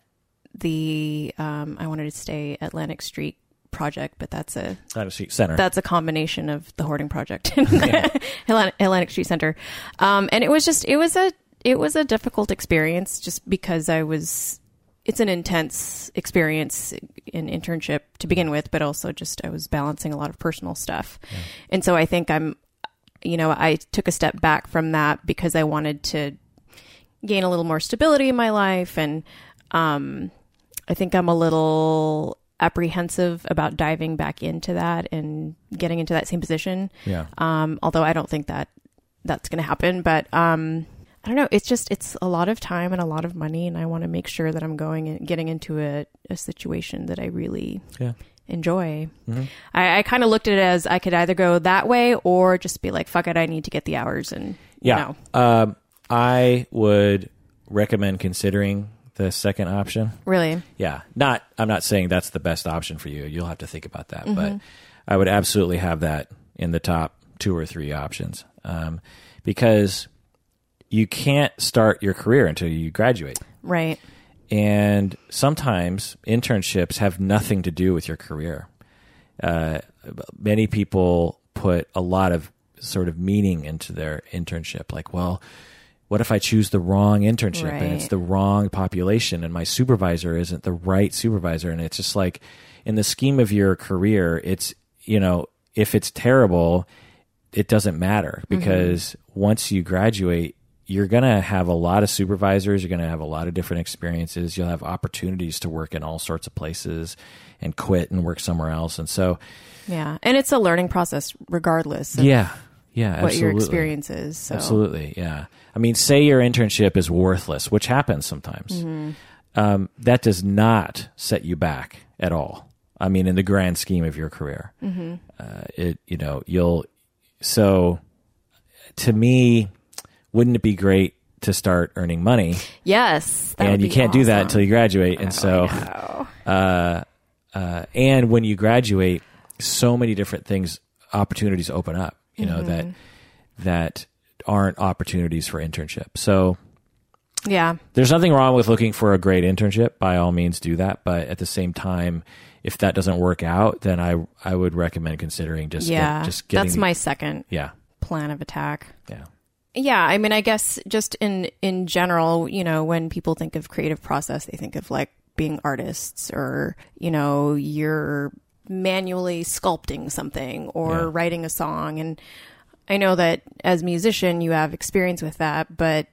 the um, I wanted to stay Atlantic Street project, but that's a Atlantic Street Center. that's a combination of the hoarding project and [LAUGHS] [LAUGHS] Atlantic, Atlantic Street Center. Um, and it was just it was a it was a difficult experience just because I was it's an intense experience in internship to begin with, but also just I was balancing a lot of personal stuff. And so I think I'm you know, I took a step back from that because I wanted to gain a little more stability in my life. And um, I think I'm a little apprehensive about diving back into that and getting into that same position. Yeah. Um, although I don't think that that's going to happen, but um, I don't know. It's just it's a lot of time and a lot of money, and I want to make sure that I'm going and getting into a, a situation that I really Yeah. enjoy. Mm-hmm. I, I kind of looked at it as I could either go that way or just be like, "Fuck it, I need to get the hours." And you Yeah. know, Um, I would recommend considering the second option. really, Yeah. Not I'm not saying that's the best option for you. You'll have to think about that. Mm-hmm. But I would absolutely have that in the top two or three options. Um, because you can't start your career until you graduate. right, And sometimes internships have nothing to do with your career. Uh, many people put a lot of sort of meaning into their internship. Like, well, what if I choose the wrong internship and it's the wrong population and my supervisor isn't the right supervisor? And it's just like, in the scheme of your career, it's, you know, if it's terrible, it doesn't matter mm-hmm. because once you graduate, you're going to have a lot of supervisors. You're going to have a lot of different experiences. You'll have opportunities to work in all sorts of places and quit and work somewhere else. And so, yeah, and it's a learning process regardless of yeah, yeah, what your experience is. So. Absolutely, yeah. I mean, say your internship is worthless, which happens sometimes. Mm-hmm. Um, that does not set you back at all. I mean, in the grand scheme of your career, Mm-hmm. uh, it you know you'll. So, to me, wouldn't it be great to start earning money? Yes, and you can't do that until you graduate. And so, Oh, uh, uh, and when you graduate, so many different things, opportunities open up. You know that that aren't opportunities for internship. So yeah, there's nothing wrong with looking for a great internship. By all means, do that. But at the same time, if that doesn't work out, then I I would recommend considering just get- yeah. just getting That's my second yeah plan of attack. yeah Yeah, I mean, I guess just in in general, you know, when people think of creative process, they think of like being artists or you know, you're manually sculpting something or Yeah. writing a song and I know that as a musician you have experience with that, but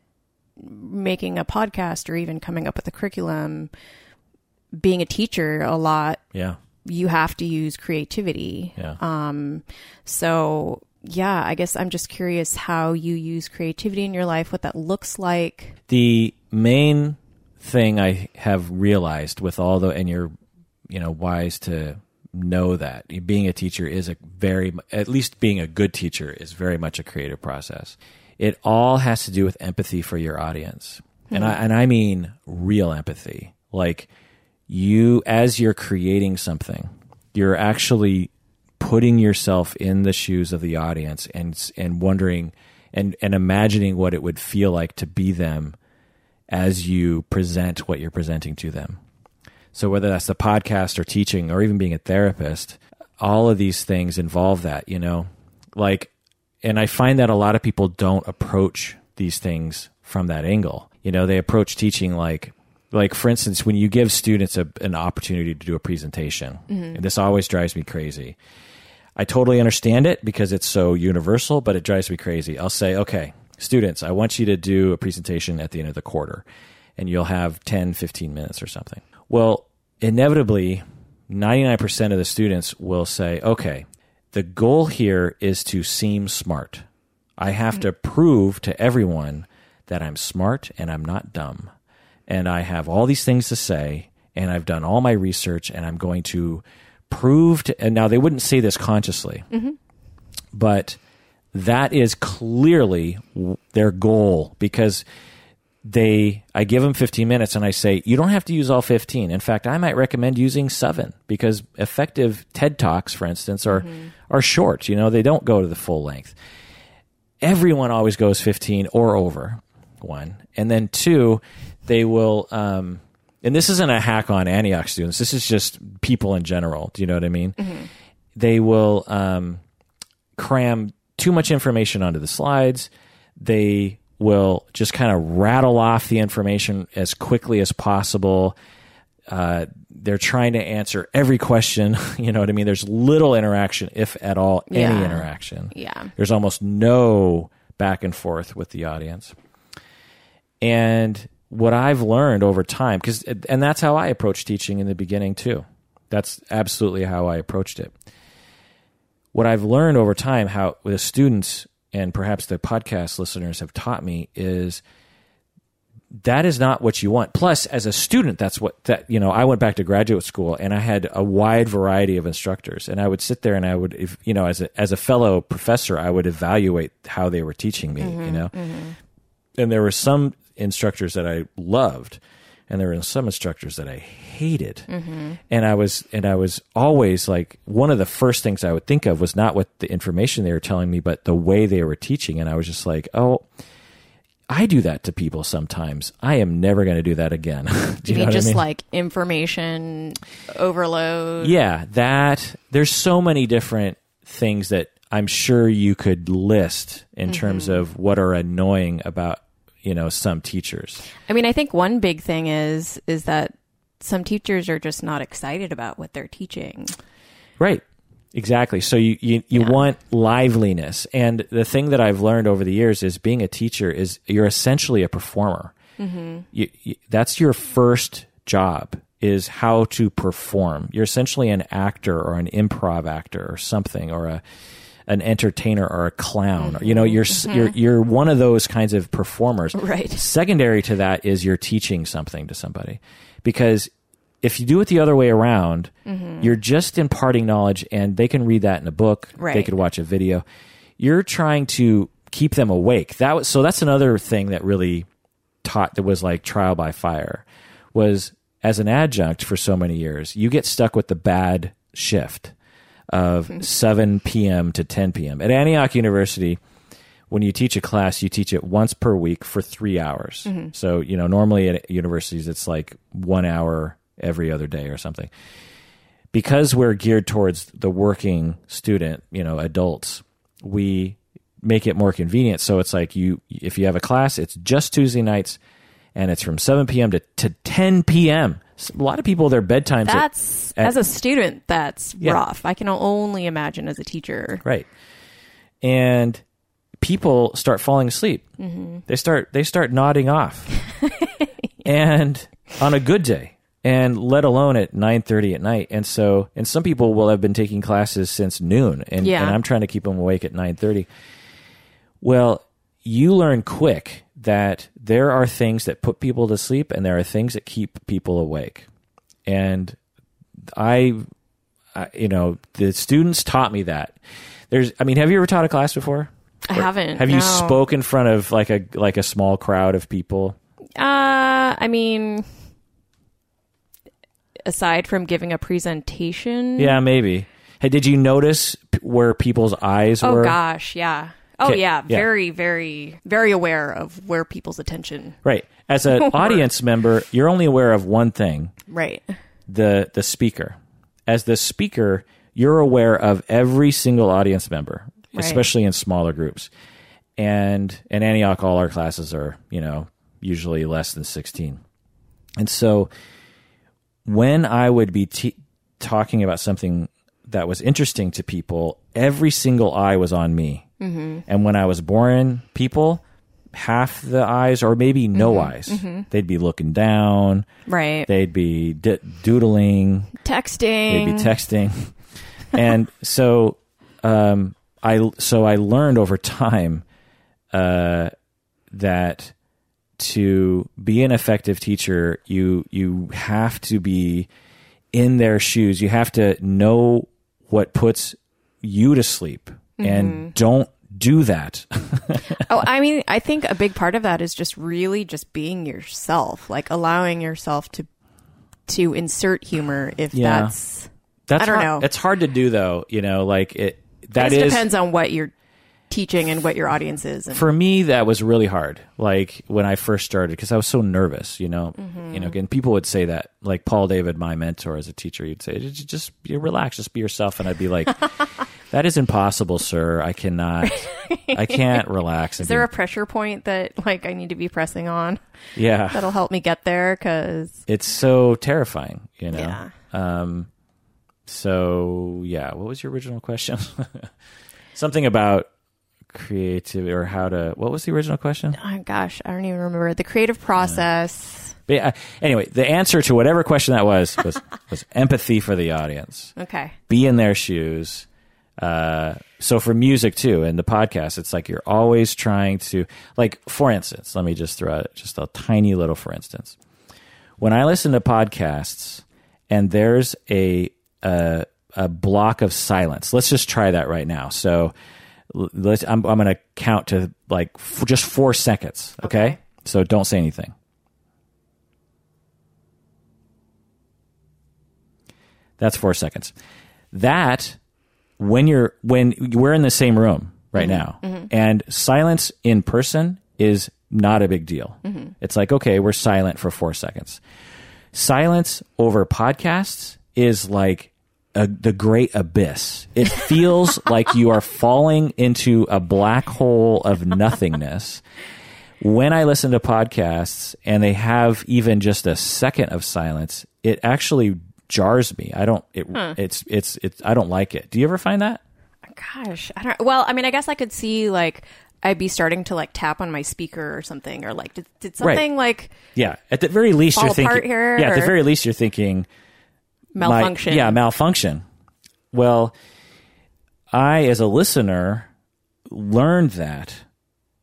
making a podcast or even coming up with a curriculum, being a teacher a lot, yeah you have to use creativity. yeah. Um, so yeah, I guess I'm just curious how you use creativity in your life, what that looks like. the main thing I have realized with all the and you're you know wise to know that being a teacher is a very at least being a good teacher is very much a creative process. It all has to do with empathy for your audience. And I and I mean real empathy. Like you as you're creating something, you're actually putting yourself in the shoes of the audience and and wondering and and imagining what it would feel like to be them as you present what you're presenting to them. So whether that's the podcast or teaching or even being a therapist, all of these things involve that, you know. Like and I find that a lot of people don't approach these things from that angle. You know, they approach teaching like like for instance when you give students a, an opportunity to do a presentation. Mm-hmm. And this always drives me crazy. I totally understand it because it's so universal, but it drives me crazy. I'll say, okay, students, I want you to do a presentation at the end of the quarter, and you'll have 10, 15 minutes or something. Well, inevitably, 99% of the students will say, okay, the goal here is to seem smart. I have to prove to everyone that I'm smart and I'm not dumb. And I have all these things to say, and I've done all my research, and I'm going to prove to. And now they wouldn't say this consciously, but that is clearly their goal because they I give them 15 minutes and I say you don't have to use all 15. In fact, I might recommend using 7 because effective TED Talks for instance are are short, you know, they don't go to the full length. Everyone always goes 15 or over. One. And then two, they will um and this isn't a hack on Antioch students. This is just people in general. Do you know what I mean? They will um, cram too much information onto the slides. They will just kind of rattle off the information as quickly as possible. uh, they're trying to answer every question. [LAUGHS] you know what I mean? There's little interaction, if at all, any Yeah. interaction. Yeah. There's almost no back and forth with the audience. And what I've learned over time, because and that's how I approached teaching in the beginning too. That's absolutely how I approached it. What I've learned over time, how the students and perhaps the podcast listeners have taught me is that is not what you want. Plus, as a student, that's what that you know. I went back to graduate school and I had a wide variety of instructors, and I would sit there and I would, if, you know, as a as a fellow professor, I would evaluate how they were teaching me. You mm-hmm. know, mm-hmm. and there were some instructors that I loved, and there were some instructors that I hated. Mm-hmm. And I was and I was always like one of the first things I would think of was not what the information they were telling me, but the way they were teaching. And I was just like, oh. I do that to people sometimes. I am never going to do that again. [LAUGHS] do You you mean just I mean? like information overload? yeah, that there's so many different things that I'm sure you could list in terms mm-hmm. of what are annoying about you know some teachers. I mean, I think one big thing is is that some teachers are just not excited about what they're teaching. Right. Exactly. So you you, you Yeah. want liveliness, and the thing that I've learned over the years is being a teacher is you're essentially a performer. Mm-hmm. You, you, that's your first job is how to perform. You're essentially an actor or an improv actor or something or a an entertainer or a clown. Mm-hmm. You know, you're s you're mm-hmm. you're one of those kinds of performers. Right. Secondary to that is you're teaching something to somebody. Because if you do it the other way around, mm-hmm. you're just imparting knowledge and they can read that in a book. Right. They could watch a video. You're trying to keep them awake. That was so that's another thing that really taught that was like trial by fire was as an adjunct for so many years, you get stuck with the bad shift of hmm. 7 p.m. to 10 p.m. At Antioch University, when you teach a class, you teach it once per week for three hours. Mm-hmm. So, you know, normally at universities, it's like one hour every other day or something. Because we're geared towards the working student, you know, adults, we make it more convenient. So it's like you, if you have a class, it's just Tuesday nights and it's from 7 p.m. to, to 10 p.m. A lot of people, their bedtimes at- That's at- as a student, that's Yeah. rough. I can only imagine as a teacher. Right. And people start falling asleep. Mm-hmm. They start they start nodding off. [LAUGHS] and on a good day. And let alone at nine thirty at night. And so and some people will have been taking classes since noon and, Yeah. and I'm trying to keep them awake at nine thirty. Well, you learn quick that there are things that put people to sleep and there are things that keep people awake. And I, I you know, the students taught me that. There's I mean, have you ever taught a class before? I haven't. Have you spoke in front of like a like a small crowd of people? Uh, I mean, aside from giving a presentation. Yeah, maybe. Hey, did you notice p- where people's eyes Oh were? Oh gosh, yeah. Oh yeah, yeah. very, very, very aware of where people's attention. Right. As an [LAUGHS] audience member, you're only aware of one thing, Right. the the speaker. As the speaker, you're aware of every single audience member, Right. especially in smaller groups. And in Antioch, all our classes are, you know, usually less than 16. And so when I would be te- talking about something that was interesting to people, every single eye was on me. Mm-hmm. And when I was boring people, half the eyes, or maybe no eyes, they'd be looking down, Right. they'd be d- doodling, Texting. they'd be texting, [LAUGHS] and so um, I so I learned over time uh, that to be an effective teacher, you you have to be in their shoes. You have to know what puts you to sleep, and don't do that. [LAUGHS] oh, I mean, I think a big part of that is just really just being yourself, like allowing yourself to to insert humor if Yeah. that's That's I don't hard- know. It's hard to do though. You know, like it. That it is depends on what you're teaching and what your audience is. And, for me that was really hard like when i first started because i was so nervous you know you know mm-hmm. and people would say that like paul david my mentor as a teacher he'd say just just you relax just be yourself and i'd be like [LAUGHS] That is impossible, sir. I cannot. I can't [LAUGHS] relax. Is there a pressure point that like I need to be pressing on yeah? that'll help me get there? Because It's so terrifying, you know. yeah, Um, so yeah, what was your original question? [LAUGHS] Something about creativity or how to. What was the original question? oh, gosh, I don't even remember the creative process. But yeah, anyway, the answer to whatever question that was was was [LAUGHS] empathy for the audience. Okay, Be in their shoes. Uh, so for music too, and the podcast, it's like you're always trying to, like, for instance, let me just throw out just a tiny little for instance. When I listen to podcasts and there's a a, a block of silence, let's just try that right now. So let's, I'm, I'm going to count to like f- just four seconds. Okay? Okay. So don't say anything. That's four seconds. That when you're when we're in the same room right mm-hmm. now, and silence in person is not a big deal. Mm-hmm. It's like okay, we're silent for four seconds. Silence over podcasts is like a, the great abyss. It [LAUGHS] feels like you are falling into a black hole of nothingness when I listen to podcasts and they have even just a second of silence, it actually jars me. I don't. It, It's it's it's. I don't like it. Do you ever find that? gosh, I don't. Well, I mean, I guess I could see like I'd be starting to like tap on my speaker or something, or like did, did something like Yeah. At the very least, you're thinking. here, yeah. At the very least, you're thinking my- malfunction. yeah, malfunction. Well, I as a listener learned that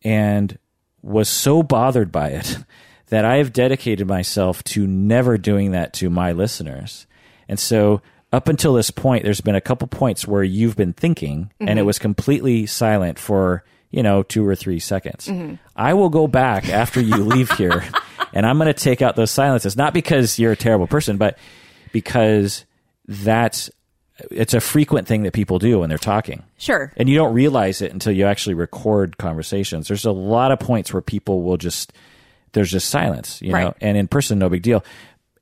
and was so bothered by it [LAUGHS] that I have dedicated myself to never doing that to my listeners. And so up until this point there's been a couple points where you've been thinking and it mm-hmm. was completely silent for, you know, 2 or 3 seconds. Mm-hmm. I will go back after you [LAUGHS] leave here and I'm going to take out those silences not because you're a terrible person but because that's it's a frequent thing that people do when they're talking sure. and you don't realize it until you actually record conversations. There's a lot of points where people will just there's just silence, you know, and in person no big deal.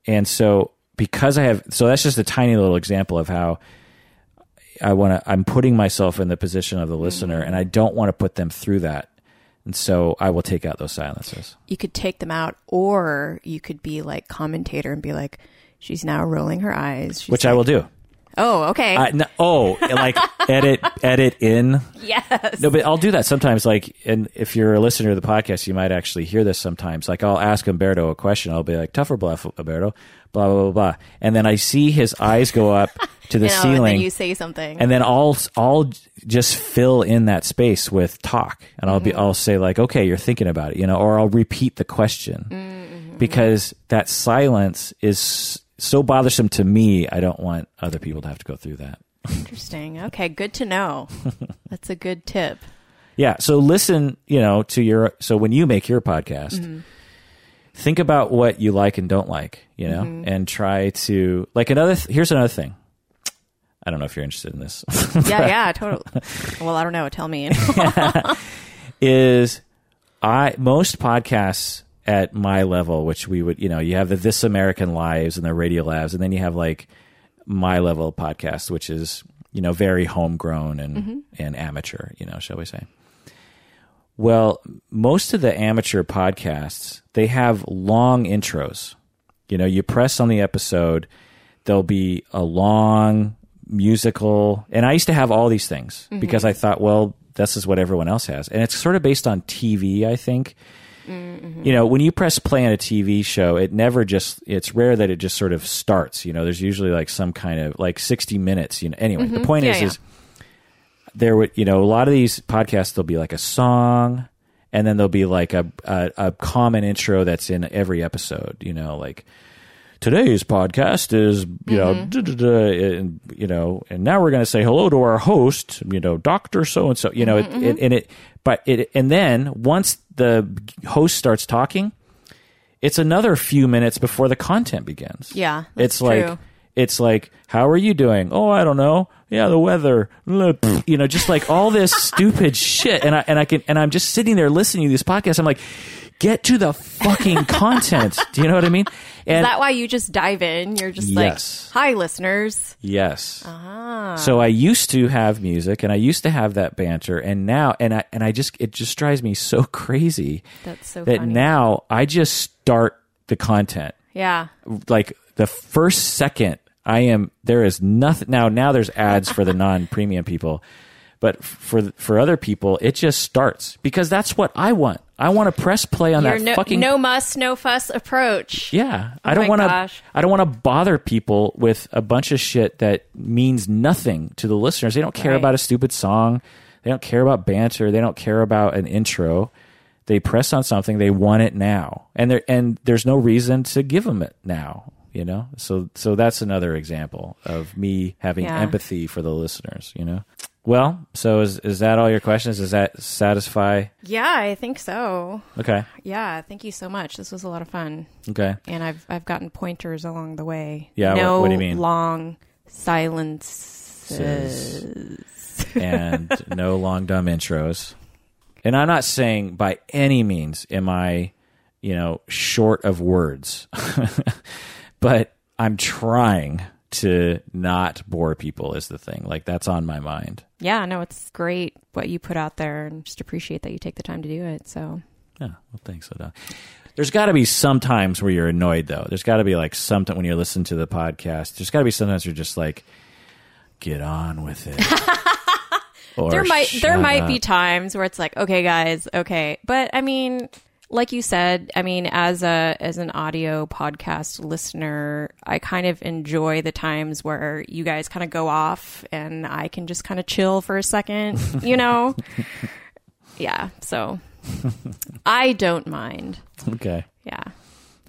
And so because I have so that's just a tiny little example of how I want to I'm putting myself in the position of the listener and I don't want to put them through that. And so I will take out those silences. You could take them out, or you could be like commentator and be like, "She's now rolling her eyes." She's Which I will do. Oh, okay. No, oh, like edit edit in [LAUGHS] yes. No, but I'll do that sometimes. Like, and if you're a listener to the podcast, you might actually hear this sometimes. Like, I'll ask Humberto a question. I'll be like, "Tough or bluff, Humberto?" Blah blah blah blah. And then I see his eyes go up to the [LAUGHS] You know, and ceiling, then you say something. and then I'll I'll just fill in that space with talk, and I'll be mm-hmm. I'll say like, "Okay, you're thinking about it," you know, or I'll repeat the question mm-hmm. because that silence is so bothersome to me. I don't want other people to have to go through that. Interesting. Okay, good to know. [LAUGHS] That's a good tip. Yeah. So listen, you know, to your so when you make your podcast, mm-hmm. Think about what you like and don't like, you know, mm-hmm. and try to like another. Th- here's another thing. I don't know if you're interested in this. Yeah, [LAUGHS] yeah, totally. Well, I don't know. Tell me. [LAUGHS] is I most podcasts at my level, which we would, you know, you have the This American Lives and the Radiolabs, and then you have like my level podcast, which is you know very homegrown and mm-hmm. and amateur, you know, shall we say? Well, most of the amateur podcasts they have long intros. You know, you press on the episode, there'll be a long musical, and I used to have all these things mm-hmm. because I thought, well, this is what everyone else has, and it's sort of based on TV, I think. Mm-hmm. You know, when you press play on a TV show, it never just, it's rare that it just sort of starts. You know, there's usually like some kind of like 60 minutes. You know, anyway, the mm-hmm. point Yeah, is, yeah. is there would, you know, a lot of these podcasts, there'll be like a song and then there'll be like a, a, a common intro that's in every episode, you know, like, today's podcast is you know Mm-hmm. duh, and you know and now we're going to say hello to our host you know doctor so and so you know Mm-hmm, it, it, and it but it and then once the host starts talking it's another few minutes before the content begins Yeah, it's like true. It's like how are you doing oh i don't know yeah the weather you know just like all this [LAUGHS] stupid shit and i and i can and i'm just sitting there listening to this podcast i'm like get to the fucking [LAUGHS] content. Do you know what I mean? And Is that why you just dive in? You're just yes. like, "Hi, listeners." Yes. Ah. So I used to have music, and I used to have that banter, and now, and I and I just it just drives me so crazy. That's so that funny. now I just start the content. Yeah. Like the first second I am there is nothing now now there's ads for the [LAUGHS] non-premium people. But for for other people, it just starts because that's what I want. I want to press play on Your that no, fucking no muss, no fuss approach. Yeah, oh I don't want to. I don't want to bother people with a bunch of shit that means nothing to the listeners. They don't care right. about a stupid song. They don't care about banter. They don't care about an intro. They press on something. They want it now, and there and there's no reason to give them it now. You know, so so that's another example of me having yeah. empathy for the listeners. You know. Well, so is is that all your questions? Does that satisfy? Yeah, I think so. Okay. Yeah, thank you so much. This was a lot of fun. Okay. And I've I've gotten pointers along the way. Yeah. No what, what do you mean? Long silences. and [LAUGHS] no long dumb intros. And I'm not saying by any means am I, you know, short of words, [LAUGHS] but I'm trying to not bore people is the thing. Like that's on my mind. Yeah, no, it's great what you put out there and just appreciate that you take the time to do it. So Yeah, well thanks, Oda. There's got to be some times where you're annoyed though. There's got to be like something when you're listening to the podcast. There's got to be sometimes you're just like get on with it. [LAUGHS] there might there might be times where it's like, okay guys, okay. But I mean, like you said, I mean, as a as an audio podcast listener, I kind of enjoy the times where you guys kind of go off and I can just kind of chill for a second, you [LAUGHS] know? yeah, so I don't mind. Okay. Yeah.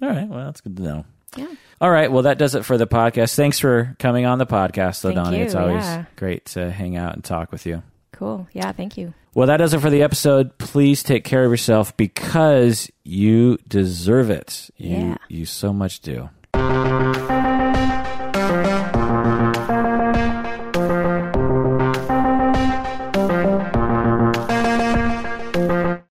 All right. Well, that's good to know. Yeah. All right. Well, that does it for the podcast. Thanks for coming on the podcast, Odawni. It's always yeah. great to hang out and talk with you. Cool. Yeah. Thank you. Well, that does it for the episode. Please take care of yourself because you deserve it. Yeah. You, you so much do.